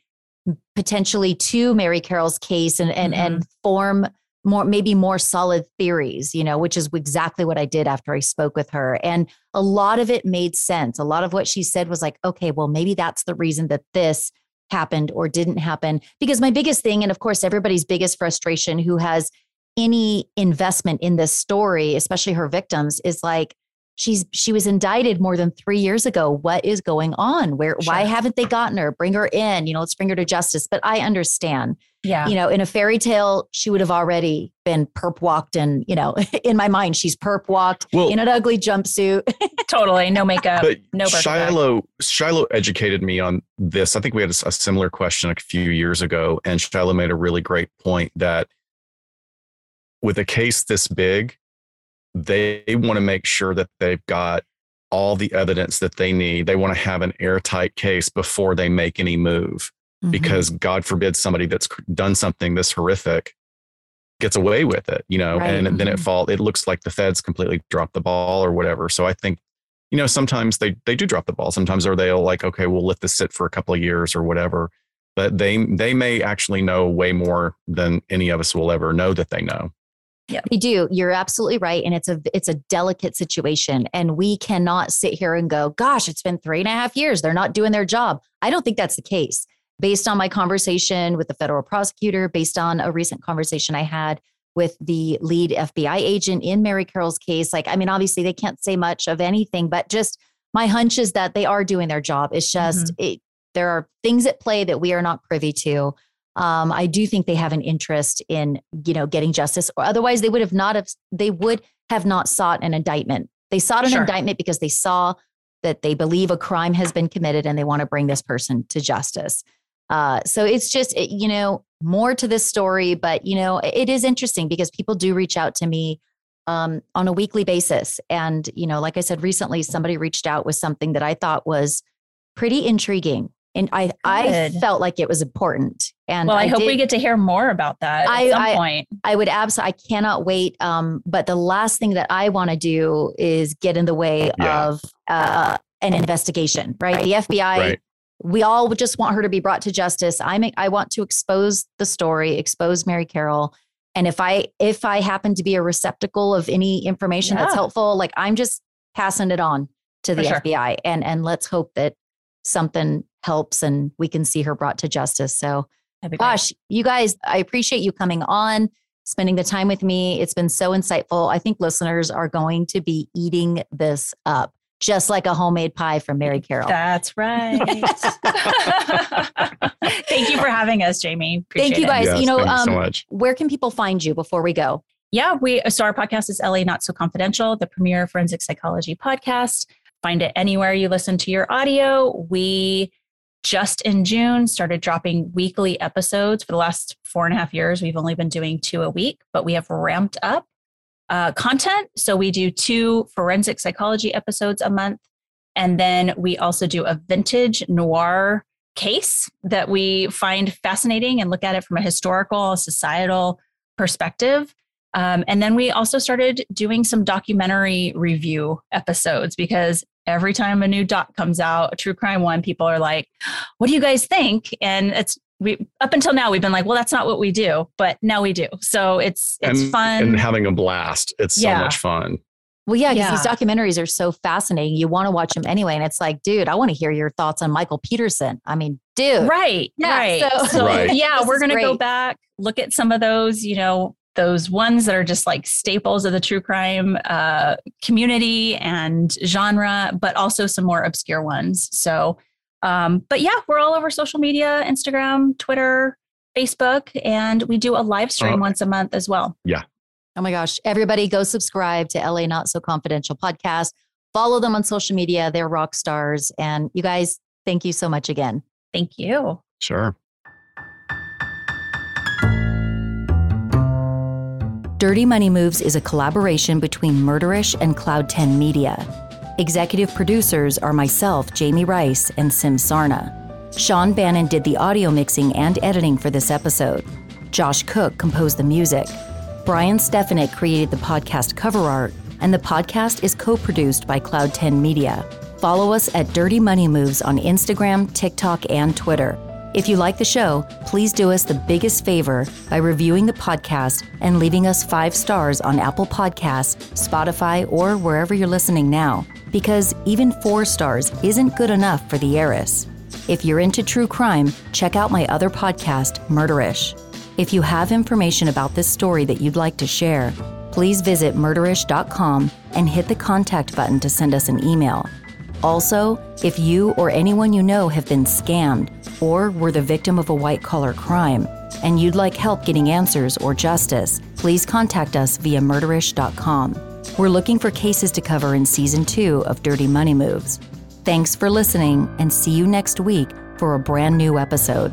Speaker 3: potentially to mary carroll's case and and and form more maybe more solid theories you know which is exactly what i did after i spoke with her. And a lot of it made sense. A lot of what she said was like okay well maybe that's the reason that this happened or didn't happen. Because my biggest thing and of course everybody's biggest frustration who has any investment in this story especially her victims is like she's she was indicted more than 3 years ago what is going on where why haven't they gotten her bring her in you know let's bring her to justice but i understand
Speaker 4: Yeah.
Speaker 3: you know, in a fairy tale, she would have already been perp walked, and you know, in my mind, she's perp walked
Speaker 5: Well-
Speaker 3: in an ugly jumpsuit.
Speaker 4: totally. No makeup.
Speaker 5: but
Speaker 4: no Birkin bag.
Speaker 5: Shiloh Shiloh educated me on this. I think we had a similar question a few years ago, and Shiloh made a really great point that with a case this big, they want to make sure that they've got all the evidence that they need. They want to have an airtight case before they make any move,
Speaker 3: Mm-hmm.
Speaker 5: because God forbid somebody that's done something this horrific gets away with it, you know,
Speaker 3: Right.
Speaker 5: and then it
Speaker 4: Mhm.
Speaker 5: fall. It looks like the feds completely dropped the ball or whatever. So I think you know, sometimes they they do drop the ball. Sometimes or they'll like, okay, we'll let this sit for a couple of years or whatever. But they they may actually know way more than any of us will ever know that they know.
Speaker 3: They do. You're absolutely right, and it's a it's a delicate situation, and we cannot sit here and go, "Gosh, it's been three and a half years. They're not doing their job." I don't think that's the case. Based on my conversation with the federal prosecutor, based on a recent conversation I had with the lead FBI agent in Mary Carroll's case, like I mean, obviously they can't say much of anything, but just my hunch is that they are doing their job. It's just mm-hmm. it, there are things at play that we are not privy to. Um, I do think they have an interest in, you know, getting justice, or otherwise they would have not have they would have not sought an indictment. They sought an
Speaker 4: Sure.
Speaker 3: indictment because they saw that they believe a crime has been committed and they want to bring this person to justice. Uh, so it's just, it- you know, more to this story, but you know, it is interesting because people do reach out to me um, on a weekly basis, and you know, like I said recently, somebody reached out with something that I thought was pretty intriguing, and I I felt like it was important. And
Speaker 4: well, I, hope
Speaker 3: did-
Speaker 4: we get to hear more about that
Speaker 3: I-
Speaker 4: at some
Speaker 3: I-
Speaker 4: point.
Speaker 3: I would absolutely, I cannot wait. Um, but the last thing that I want to do is get in the way
Speaker 5: Yeah.
Speaker 3: of uh, an investigation, right? The FBI,
Speaker 5: Right.
Speaker 3: we all would just want her to be brought to justice. I make, I want to expose the story, expose Mary Carroll. And if I, if I happen to be a receptacle of any information that's helpful, like I'm just passing it on to the
Speaker 4: For sure.
Speaker 3: FBI and, and let's hope that something helps and we can see her brought to justice. So,
Speaker 4: That'd be great.
Speaker 3: Gosh, you guys, I appreciate you coming on, spending the time with me. It's been so insightful. I think listeners are going to be eating this up, just like a homemade pie from Mary Carroll.
Speaker 4: That's right. Thank you for having us, Jami.
Speaker 3: Thank you, guys.
Speaker 5: Yes,
Speaker 3: you know,
Speaker 5: thank you so
Speaker 3: um,
Speaker 5: much.
Speaker 3: Where can people find you before we go?
Speaker 4: Yeah, we so our podcast is LA Not So Confidential, the premier forensic psychology podcast. Find it anywhere you listen to your audio. We just in June started dropping weekly episodes. For the last four and a half years, we've only been doing two a week, but we have ramped up uh, content. So we do two forensic psychology episodes a month. And then we also do a vintage noir case that we find fascinating and look at it from a historical, societal perspective. Um, and then we also started doing some documentary review episodes because every time a new doc comes out, a true crime one, people are like, "What do you guys think?" And it's we up until now we've been like, "Well, that's not what we do," but now we do. So it's it's
Speaker 5: and,
Speaker 4: fun.
Speaker 5: and having a blast. It's so much fun.
Speaker 3: Well, yeah, because these documentaries are so fascinating. You want to watch them anyway. And it's like, dude, I want to hear your thoughts on Michael Peterson. I mean, dude.
Speaker 4: Right.
Speaker 3: Yeah,
Speaker 4: right.
Speaker 3: so-
Speaker 4: So,
Speaker 5: Right.
Speaker 4: yeah, we're going to go back, look at some of those, you know, those ones that are just like staples of the true crime uh, community and genre, but also some more obscure ones. So Um, but yeah, we're all over social media Instagram, Twitter, Facebook, and we do a live stream
Speaker 5: Oh.
Speaker 4: once a month as well. Yeah.
Speaker 3: Oh my gosh. Everybody go subscribe to LA Not So Confidential podcast. Follow them on social media. They're rock stars. And you guys, thank you so much again.
Speaker 4: Thank you.
Speaker 5: Sure.
Speaker 3: Dirty Money Moves is a collaboration between Murderish and Cloud 10 Media. Executive producers are myself, Jami Rice, and Sim Sarna. Sean Bannon did the audio mixing and editing for this episode. Josh Cooke composed the music. Brian Stefanik created the podcast cover art, and the podcast is co produced by Cloud 10 Media. Follow us at Dirty Money Moves on Instagram, TikTok, and Twitter. If you like the show, please do us the biggest favor by reviewing the podcast and leaving us five stars on Apple Podcasts, Spotify, or wherever you're listening now, because even four stars isn't good enough for the heiress. If you're into true crime, check out my other podcast, Murderish. If you have information about this story that you'd like to share, please visit murderish.com and hit the contact button to send us an email. Also, if you or anyone you know have been scammed or were the victim of a white collar crime and you'd like help getting answers or justice, please contact us via murderish.com. We're looking for cases to cover in season two of Dirty Money Moves. Thanks for listening and see you next week for a brand new episode.